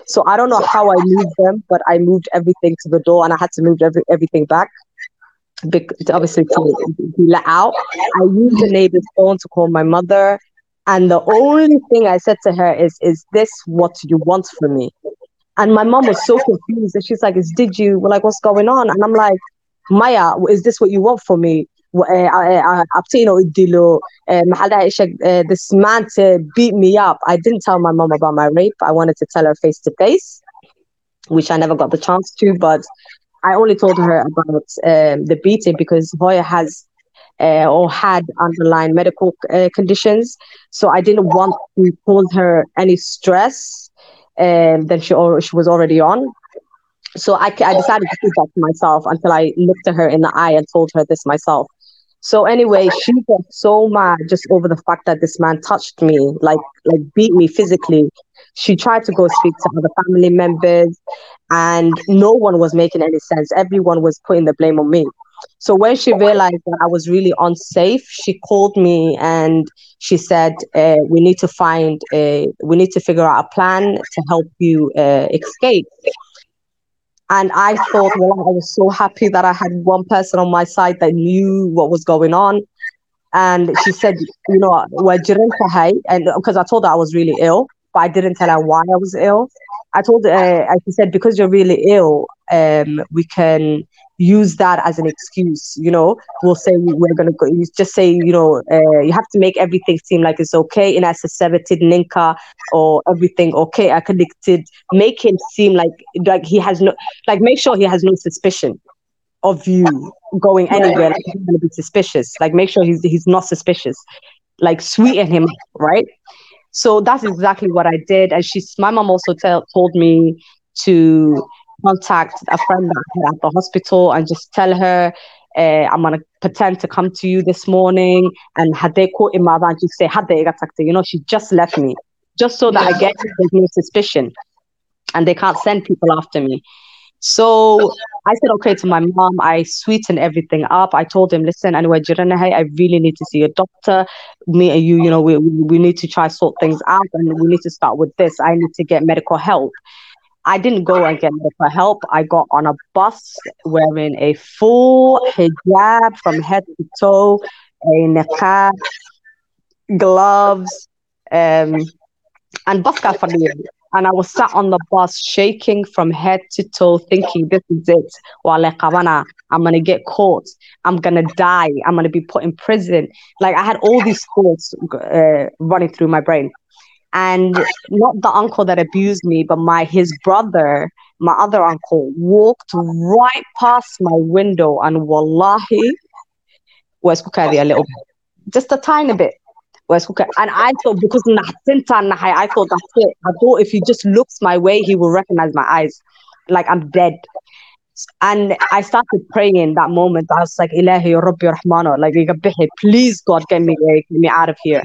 So I don't know how I moved them, but I moved everything to the door and I had to move every, everything back. Obviously to be let out. I used the neighbor's phone to call my mother. And the only thing I said to her is, is this what you want from me? And my mom was so confused. And she's like, is did you like what's going on? And I'm like, Maya, is this what you want from me? abtino eh, idilo eh, eh, this man to beat me up i didn't tell my mom about my rape i wanted to tell her face to face which i never got the chance to but i only told her about um, the beating because hoya has uh, or had underlying medical uh, conditions so i didn't want to cause her any stress um, that she, or, she was already on so I, I decided to keep that to myself until I looked at her in the eye and told her this myself. So anyway, she got so mad just over the fact that this man touched me, like like beat me physically. She tried to go speak to other family members, and no one was making any sense. Everyone was putting the blame on me. So when she realized that I was really unsafe, she called me and she said, uh, "We need to find, a, we need to figure out a plan to help you uh, escape." And I thought, well, I was so happy that I had one person on my side that knew what was going on. And she said, you know, we're and because I told her I was really ill, but I didn't tell her why I was ill. I told her, uh, she said, because you're really ill, um, we can use that as an excuse. You know, we'll say we're going to go, you just say, you know, uh, you have to make everything seem like it's okay in associated ninka or everything okay, I connected. Make him seem like like he has no, like make sure he has no suspicion of you going anywhere. Like he's going to be suspicious. Like make sure he's he's not suspicious. Like sweeten him, right? So that's exactly what I did. And she's my mom also tell, told me to contact a friend at the hospital and just tell her uh, I'm gonna pretend to come to you this morning. And had they caught him and just say had they you know she just left me. Just so that I get there's no suspicion. And they can't send people after me so I said okay to my mom. I sweetened everything up. I told him, listen, I really need to see a doctor. Me and you, you know, we, we need to try sort things out and we need to start with this. I need to get medical help. I didn't go and get medical help. I got on a bus wearing a full hijab from head to toe, a niqab, gloves, um, and bus and I was sat on the bus shaking from head to toe, thinking, this is it. I'm going to get caught. I'm going to die. I'm going to be put in prison. Like I had all these thoughts uh, running through my brain. And not the uncle that abused me, but my his brother, my other uncle, walked right past my window and wallahi was a little bit, just a tiny bit. And I thought because I thought that's it. I thought if he just looks my way, he will recognize my eyes. Like I'm dead. And I started praying that moment. I was like, Ilahi Rabbi Rahmano, like please God get me get me out of here.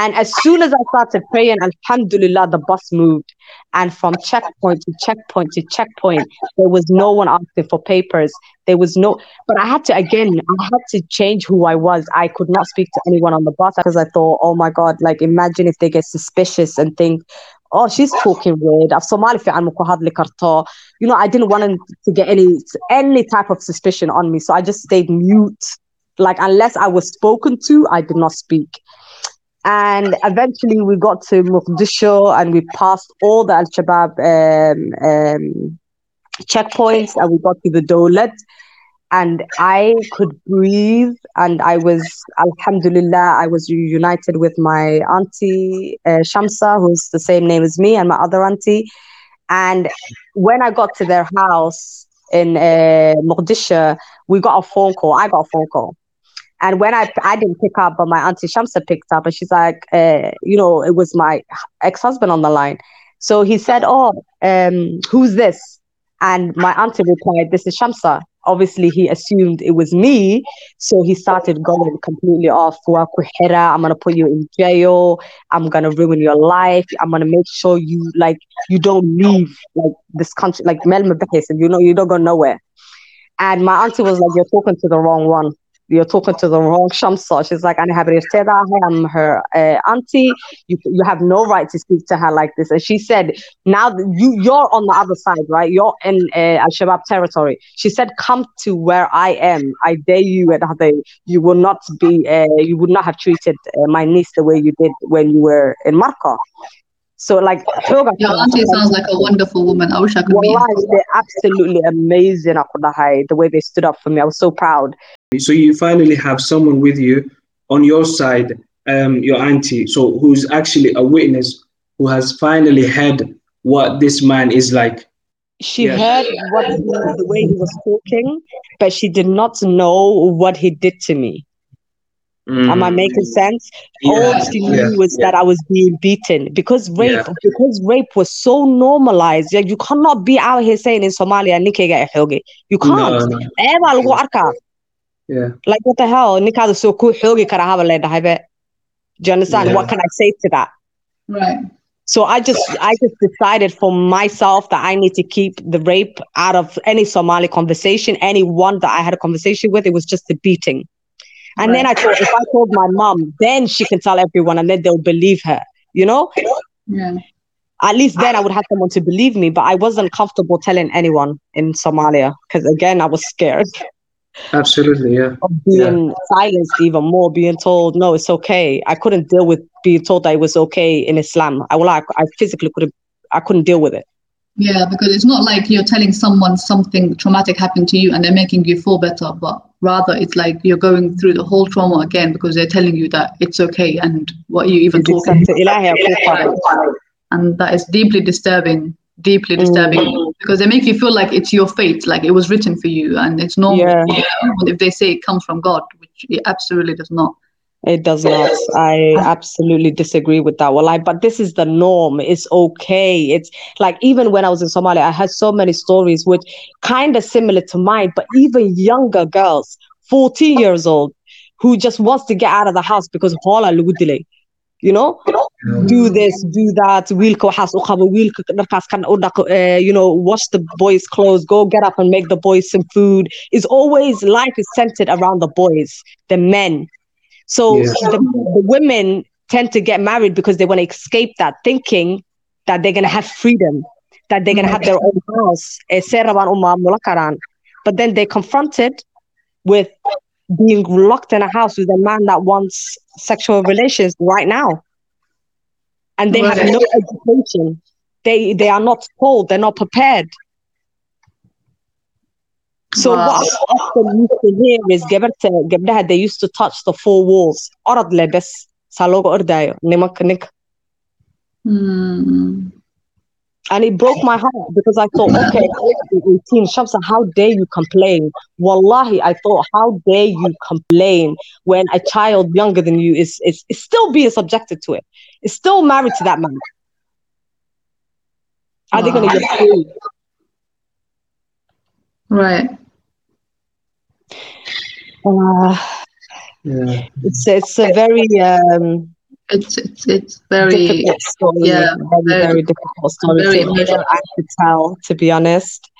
And as soon as I started praying, Alhamdulillah, the bus moved. And from checkpoint to checkpoint to checkpoint, there was no one asking for papers. There was no, but I had to, again, I had to change who I was. I could not speak to anyone on the bus because I thought, oh my God, like imagine if they get suspicious and think, oh, she's talking weird. I've Somali You know, I didn't want to get any any type of suspicion on me. So I just stayed mute. Like unless I was spoken to, I did not speak. And eventually we got to Mogadishu and we passed all the Al Shabaab um, um, checkpoints and we got to the Dawlat. And I could breathe, and I was, Alhamdulillah, I was reunited with my auntie uh, Shamsa, who's the same name as me, and my other auntie. And when I got to their house in uh, Mogadishu, we got a phone call. I got a phone call and when I I didn't pick up, but my auntie Shamsa picked up, and she's like, uh, you know, it was my ex husband on the line. So he said, "Oh, um, who's this?" And my auntie replied, "This is Shamsa." Obviously, he assumed it was me, so he started going completely off. I'm gonna put you in jail. I'm gonna ruin your life. I'm gonna make sure you like you don't leave like this country, like Melma and you know you don't go nowhere. And my auntie was like, "You're talking to the wrong one." You're talking to the wrong Shamsa. She's like, I'm her uh, auntie. You, you have no right to speak to her like this. And she said, now you, you're on the other side, right? You're in uh, Al Shabaab territory. She said, come to where I am. I dare you, and you will not be, uh, you would not have treated uh, my niece the way you did when you were in Marca. So like Your auntie sounds like a wonderful woman. I wish I could well, meet They're absolutely amazing, the way they stood up for me. I was so proud. So you finally have someone with you on your side, um, your auntie, so who's actually a witness who has finally heard what this man is like. She yeah. heard what the way he was talking, but she did not know what he did to me. Mm. Am I making sense? Yeah. All she knew yeah. was yeah. that I was being beaten because rape, because rape was so normalized. Like you cannot be out here saying in Somalia, You can't. No, no. Yeah. Like what the hell? Ninkaada soo kuu xoogi karaa haba leedhahay be. Do you understand? Yeah. What can I say to that? Right. So I just I just decided for myself that I need to keep the rape out of any Somali conversation. Anyone that I had a conversation with, it was just the beating. And right. then I thought if I told my mom, then she can tell everyone and then they'll believe her, you know? Yeah. At least then I would have someone to believe me, but I wasn't comfortable telling anyone in Somalia because again I was scared. Absolutely, yeah. Of being yeah. silenced even more, being told no, it's okay. I couldn't deal with being told that it was okay in Islam. I well, I, I physically couldn't, I couldn't deal with it. Yeah, because it's not like you're telling someone something traumatic happened to you and they're making you feel better, but rather it's like you're going through the whole trauma again because they're telling you that it's okay and what are you even talking about? And that is deeply disturbing deeply disturbing mm. because they make you feel like it's your fate, like it was written for you, and it's normal. Yeah. You know? If they say it comes from God, which it absolutely does not. It does not. I absolutely disagree with that. Well, like, but this is the norm. It's okay. It's like even when I was in Somalia, I had so many stories which kind of similar to mine, but even younger girls, 14 years old, who just wants to get out of the house because hola lagu dilay. You know, do this, do that. Dharkaas kan u dhaqo, uh, you know, wash the boys' clothes, go get up and make the boys some food. It's always life is centered around the boys, the men. So Yeah. the, the women tend to get married because they want to escape that, thinking that they're gonna have freedom, that they're gonna have their own house. eh, se raban u maamula karaan. But then they're confronted with being locked in a house with a man that wants sexual relations right now. And they have no education. They they are not told, they're not prepared. So Wow. what I often used to hear is gabarta gabdhaha they used to touch the four walls. Orod le bes saa looga ordayo nimanka ninka. And it broke my heart because I thought, okay, 18, Shamsa, how dare you complain? Wallahi, I thought, how dare you complain when a child younger than you is, is, is still being subjected to it? Is still married to that man. Are they going to get free? Right. Uh, Yeah. it's, it's a very um, It's it's it's very story. yeah, very, very- very difficult story very to hear emotional. to tell, to be honest.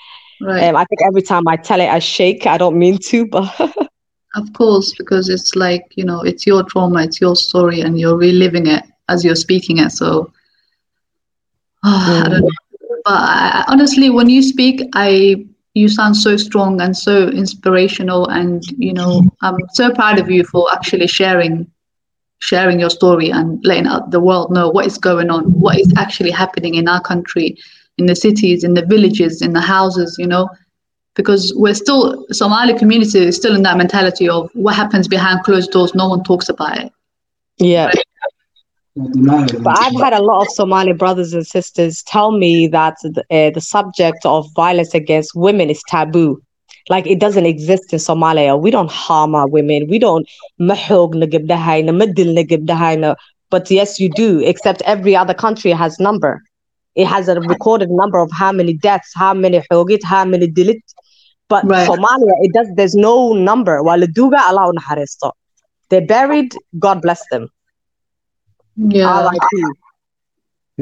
right. Um, I think every time I tell it, I shake. I don't mean to, but Of course, because it's like, you know, it's your trauma, it's your story, and you're reliving it as you're speaking it. So, I don't know. But I, I- honestly, when you speak, I you sound so strong and so inspirational, and you know, I'm so proud of you for actually sharing sharing your story and letting out the world know what is going on, what is actually happening in our country, in the cities, in the villages, in the houses, you know because we're still Somali community is still in that mentality of what happens behind closed doors. No one talks about it. yeah. But I've had a lot of Somali brothers and sisters tell me that the, uh, the subject of violence against women is taboo. Like it doesn't exist in Somalia. We don't harm our women. We don't. But yes, you do, except every other country has number. It has a recorded number of how many deaths, how many hogit, how many dilit. But Right. Somalia, it does. There's no number. Allah. They're buried. God bless them. Yeah. RIP.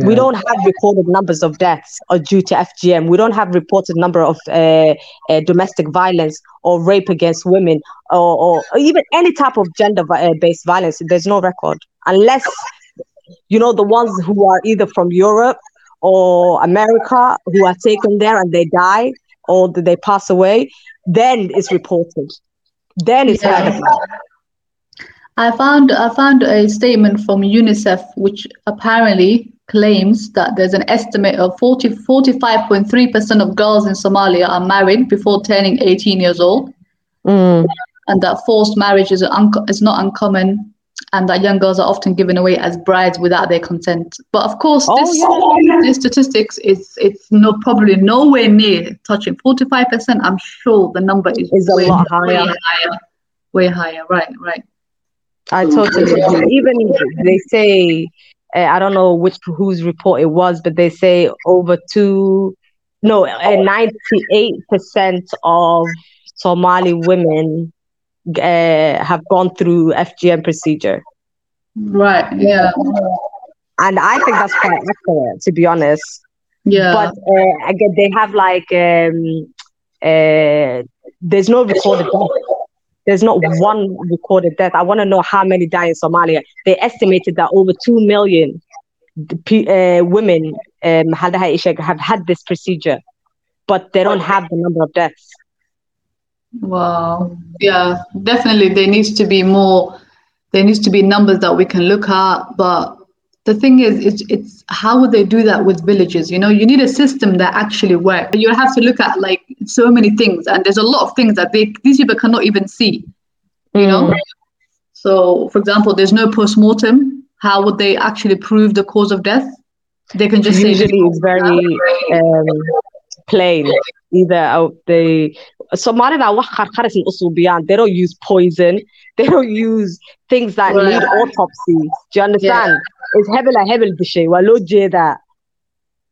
We don't have recorded numbers of deaths or due to FGM. We don't have reported number of uh, uh, domestic violence or rape against women or, or, or even any type of gender-based violence. There's no record unless you know the ones who are either from Europe or America who are taken there and they die or they pass away. Then it's reported. Then it's Yeah. heard about. I found I found a statement from UNICEF which apparently claims that there's an estimate of 40 45.3% of girls in Somalia are married before turning 18 years old Mm. and that forced marriage is, unco- is not uncommon and that young girls are often given away as brides without their consent. But of course, Oh, this, yeah. this statistics is it's no probably nowhere near touching 45%. I'm sure the number is Is a way, lot way higher. higher. Way higher, right, right. I totally agree. Even they say, uh, I don't know which whose report it was, but they say over two, no, ninety-eight percent of Somali women uh, have gone through FGM procedure, Right, yeah, and I think that's quite accurate, to be honest. yeah. But uh, again, they have like um, uh, there's no recorded death. There's not one recorded death. I want to know how many die in Somalia. They estimated that over two million uh, women um, have had this procedure, but they don't have the number of deaths. Wow. Yeah, definitely there needs to be more there needs to be numbers that we can look at, but the thing is it's it's how would they do that with villages? You know, you need a system that actually works. You have to look at like so many things and there's a lot of things that they these people cannot even see, you know? So for example, there's no post-mortem. How would they actually prove the cause of death? They can just say Usually, it's very um, plain. Either uh, they Somalida wax qarqaris ma u suubiyaan. They don't use poison. They don't use things that Right. need autopsy. Do you understand? It's hebel a hebel dishay. Waa loo jeedaa.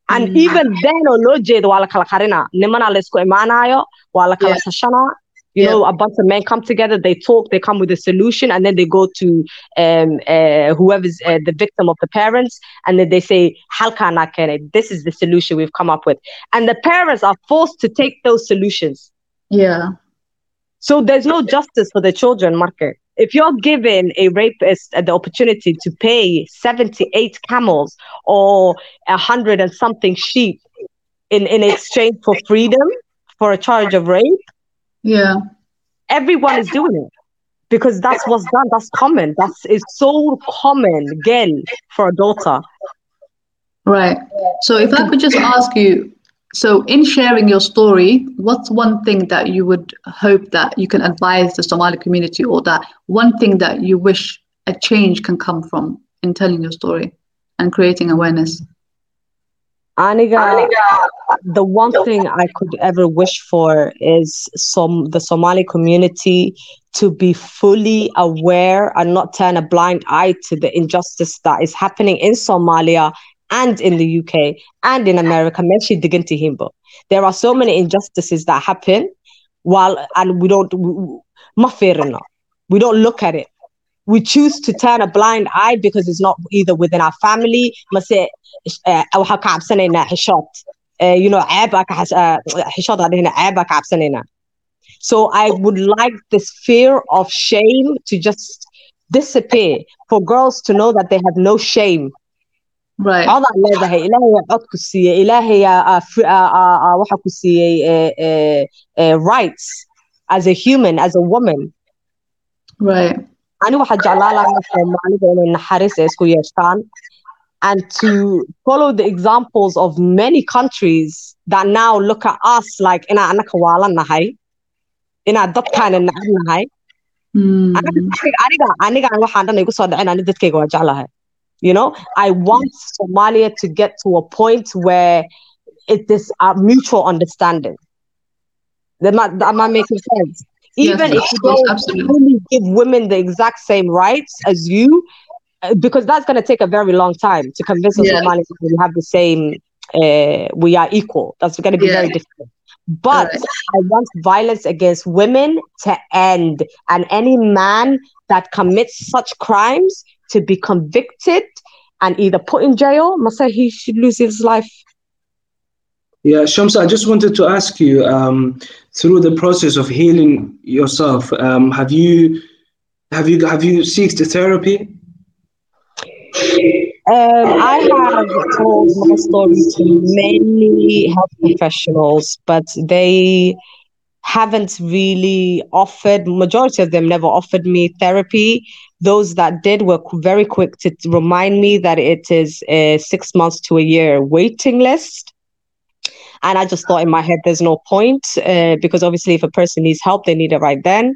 And Mm. even then oo loo jeedo waa la kala qarinaa. Nimana la isku imaanayo, waa la kala Yeah. tashanaa. You Yeah. know, a bunch of men come together, they talk, they come with a solution, and then they go to um, uh, whoever's uh, the victim of the parents, and then they say, Halkana Kene, this is the solution we've come up with. And the parents are forced to take those solutions. Yeah. So there's no justice for the children, Marke. If you're giving a rapist the opportunity to pay 78 camels or a hundred and something sheep in, in exchange for freedom for a charge of rape, Yeah. everyone is doing it because that's what's done. That's common. That's is so common, again, for a daughter. Right. So if I could just ask you, so in sharing your story, what's one thing that you would hope that you can advise the Somali community or that one thing that you wish a change can come from in telling your story and creating awareness? Aniga, the one thing I could ever wish for is some the Somali community to be fully aware and not turn a blind eye to the injustice that is happening in Somalia and in the UK and in America. Meshi diginti himbo. There are so many injustices that happen while and we don't fair enough. we don't look at it. We choose to turn a blind eye because it's not either within our family. Ka. Uh, you know, cabsanaynaa. So I would like this fear of shame to just disappear for girls to know that they have no shame. Right. cod aan leedahay ilaahay aa cod ku siiyey ilaahay aa- aa fri- aa- aa- aa waxa ku siiyey eh, eh, eh, rights as a human as a woman Right. ani waxaa jeclaan lahaa soomaalida inay naxariis ay isku yeeshaan and to follow the examples of many countries that now look at us like inaa anaka waalanahay inaa dadkaana nacab nahay Mm. aniga anigaan waxaan dhan igu soo dhicin ani dadkayga waa jeclahay you know i want somalia to get to a point where it is a mutual understanding that might, that might making sense even Yes, if you don't absolutely. only give women the exact same rights as you uh, because that's going to take a very long time to convince Yeah. Somalis that we have the same uh, we are equal that's going to be Yeah. very difficult but I want violence against women to end, and any man that commits such crimes to be convicted and either put in jail. Must say he should lose his life. Yeah, Shamsa, I just wanted to ask you um, through the process of healing yourself, um, have you have you have you seeked therapy? Um, I have told my story to many health professionals, but they haven't really offered. Majority of them never offered me therapy. Those that did were very quick to remind me that it is a six months to a year waiting list. And I just thought in my head, there's no point uh, because obviously, if a person needs help, they need it right then.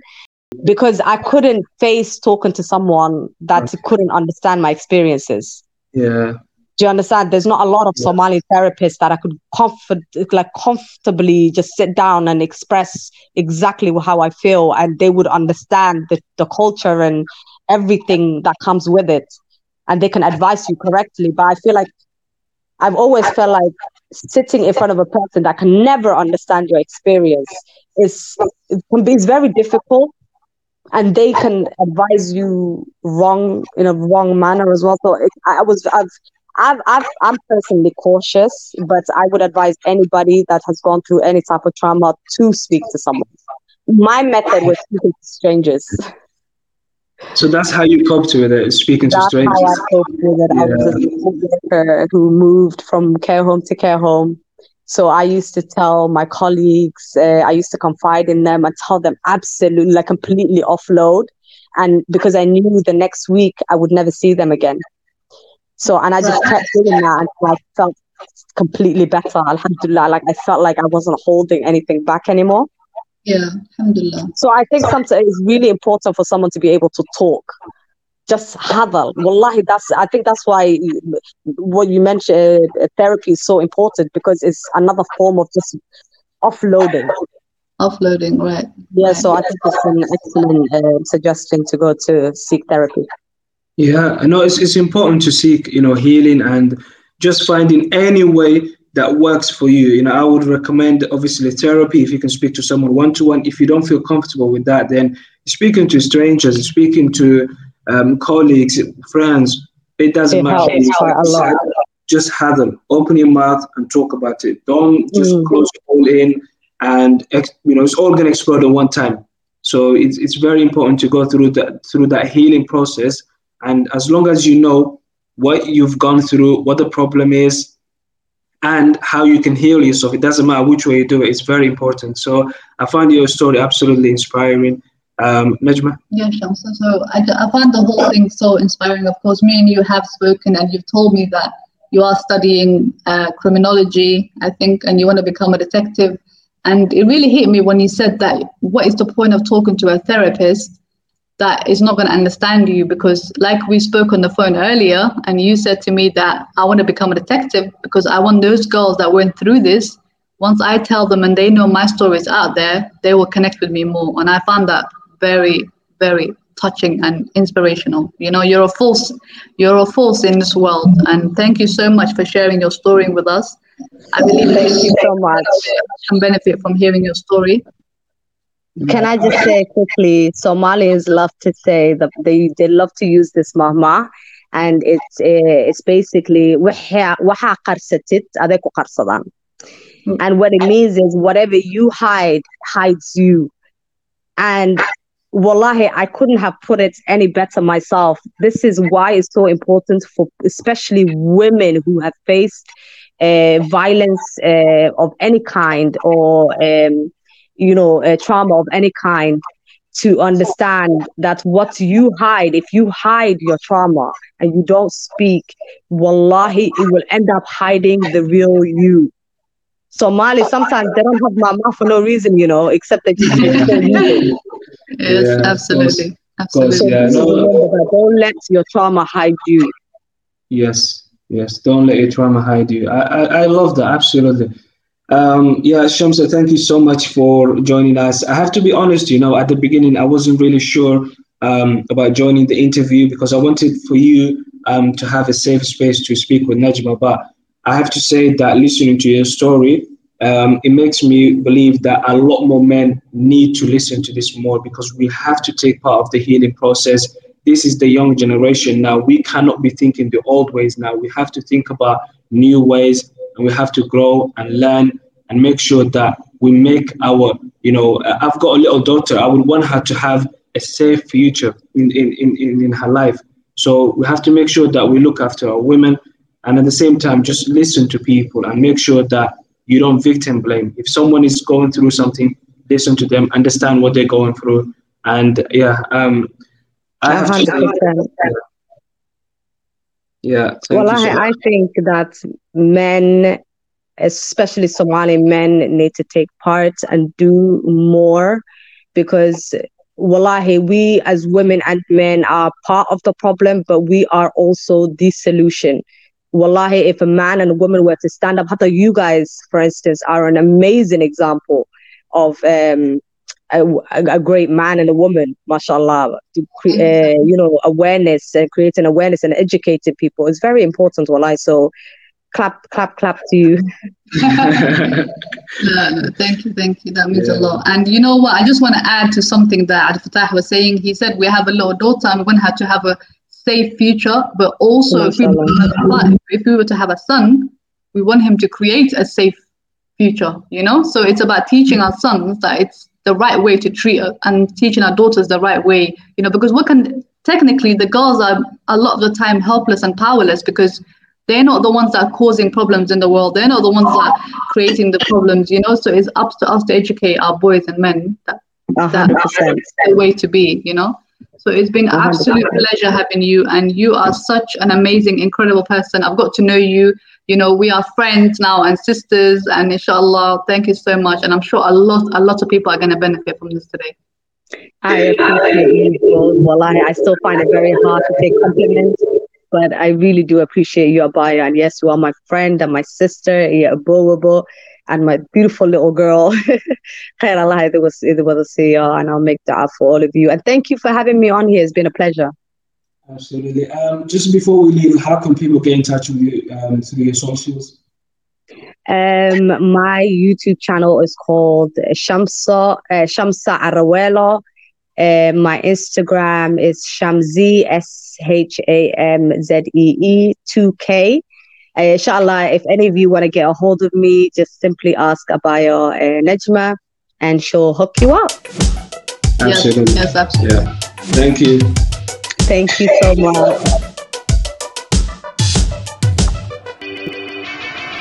Because I couldn't face talking to someone that couldn't understand my experiences. Yeah, Do you understand? There's not a lot of Yeah. Somali therapists that I could comfort, like comfortably just sit down and express exactly how I feel, and they would understand the, the culture and everything that comes with it, and they can advise you correctly. But I feel like I've always felt like sitting in front of a person that can never understand your experience is it can be it's very difficult and they can advise you wrong in a wrong manner as well. So it, I was I've I've, I've I'm personally cautious, but I would advise anybody that has gone through any type of trauma to speak to someone. My method was speaking to strangers. so that's how you coped with it, speaking to That's strangers. how I coped with it. I was a worker who moved from care home to care home. So I used to tell my colleagues, uh, I used to confide in them and tell them absolutely, like completely offload. And because I knew the next week I would never see them again. So, and I just kept doing that until I felt completely better. Alhamdulillah. Like I felt like I wasn't holding anything back anymore. Yeah. Alhamdulillah. So I think sometimes it's really important for someone to be able to talk. just hadal. Wallahi, that's I think that's why what you mentioned uh, therapy is so important because it's another form of just offloading. Offloading, right? Yeah, right. so I think it's an excellent uh, suggestion to go to seek therapy. Yeah, I know it's it's important to seek you know healing and just finding any way that works for you. You know, I would recommend obviously therapy if you can speak to someone one to one. If you don't feel comfortable with that, then speaking to strangers, speaking to um, colleagues, friends, it doesn't It matter. helps quite a lot. Just have them. Open your mouth and talk about it. Don't just Mm. close it all in and ex- you know it's all gonna explode at one time. So it's it's very important to go through that through that healing process. And as long as you know what you've gone through, what the problem is, and how you can heal yourself, it doesn't matter which way you do it. It's very important. So I find your story absolutely inspiring. Um, Najma. Yeah, Shamsa. So I, I found the whole thing so inspiring. Of course, me and you have spoken, and you've told me that you are studying uh, criminology, I think, and you want to become a detective. And it really hit me when you said that what is the point of talking to a therapist that is not going to understand you? Because, like we spoke on the phone earlier, and you said to me that I want to become a detective because I want those girls that went through this. Once I tell them and they know my story is out there, they will connect with me more. And I found that very, very touching and inspirational. You know, you're a force, you're a force in this world. And thank you so much for sharing your story with us. I believe that Thank you so much. can benefit from hearing your story. Can I just say quickly, Somalis love to say that they, they love to use this mahma and it's uh, it's basically waxa qarsatid aday. And what it means is whatever you hide hides you. And wallahi, I couldn't have put it any better myself. This is why it's so important for especially women who have faced uh, violence uh, of any kind or um, you know uh, trauma of any kind to understand that what you hide if you hide your trauma and you don't speak wallahi it will end up hiding the real you somali sometimes they don't have mama for no reason you know except that you Yes, Yeah, of absolutely. course, Absolutely. yeah. so no. don't let your trauma hide you Yes, yes. Don't let your trauma hide you. I, I, I love that. Absolutely. Um, yeah, Shamsa, thank you so much for joining us. I have to be honest, you know, at the beginning, I wasn't really sure um, about joining the interview because I wanted for you um, to have a safe space to speak with Najma. But I have to say that listening to your story, um, it makes me believe that a lot more men need to listen to this more because we have to take part of the healing process this is the young generation now. We cannot be thinking the old ways now. We have to think about new ways and we have to grow and learn and make sure that we make our, you know, uh, I've got a little daughter. I would want her to have a safe future in, in, in, in her life. So we have to make sure that we look after our women and at the same time just listen to people and make sure that you don't victim blame. If someone is going through something, listen to them, understand what they're going through. And yeah, um, I have to say, 100%. Yeah. Well, you so I. I think that men, especially Somali men, need to take part and do more because, wallahi, we as women and men are part of the problem, but we are also the solution. Wallahi, if a man and a woman were to stand up, Hata you guys, for instance, are an amazing example of um, a, a a great man and a woman, mashallah, to cre- uh, you know, awareness, uh, creating awareness and educating people is very important, wallahi. So clap, clap, clap to you. No, no, thank you, thank you. That means Yeah. a lot. And you know what? I just want to add to something that Al Fatah was saying. He said we have a little daughter and we want her to have a safe future, but also if we, Mashallah. if we were to have a son, we want him to create a safe future, you know? So it's about teaching our sons that it's the right way to treat her and teaching our daughters the right way, you know, because what can technically the girls are a lot of the time helpless and powerless because they're not the ones that are causing problems in the world. They're not the ones that are creating the problems, you know. So it's up to us to educate our boys and men that A that hundred percent. that's the way to be, you know. So it's been an A hundred absolute pleasure having you, and you are such an amazing, incredible person. I've got to know you. You know, we are friends now and sisters, and inshallah, thank you so much. And I'm sure a lot, a lot of people are going to benefit from this today. I appreciate you I, still find it very hard to take compliments, but I really do appreciate you, Abaya. And yes, you are my friend and my sister, yeah, Bobo, and my beautiful little girl. It was it was a CEO, and I'll make that for all of you. And thank you for having me on here. It's been a pleasure. Absolutely. Um, just before we leave, how can people get in touch with you um, through your socials? Um, my YouTube channel is called Shamsa uh, Shamsa Arawelo. Uh, my Instagram is Shamzee S H A M Z E E 2K. Uh, inshallah, if any of you want to get a hold of me, just simply ask Abaya uh, Najma and she'll hook you up. Absolutely. Yes, yes absolutely. Yeah. Thank you. Thank you so much.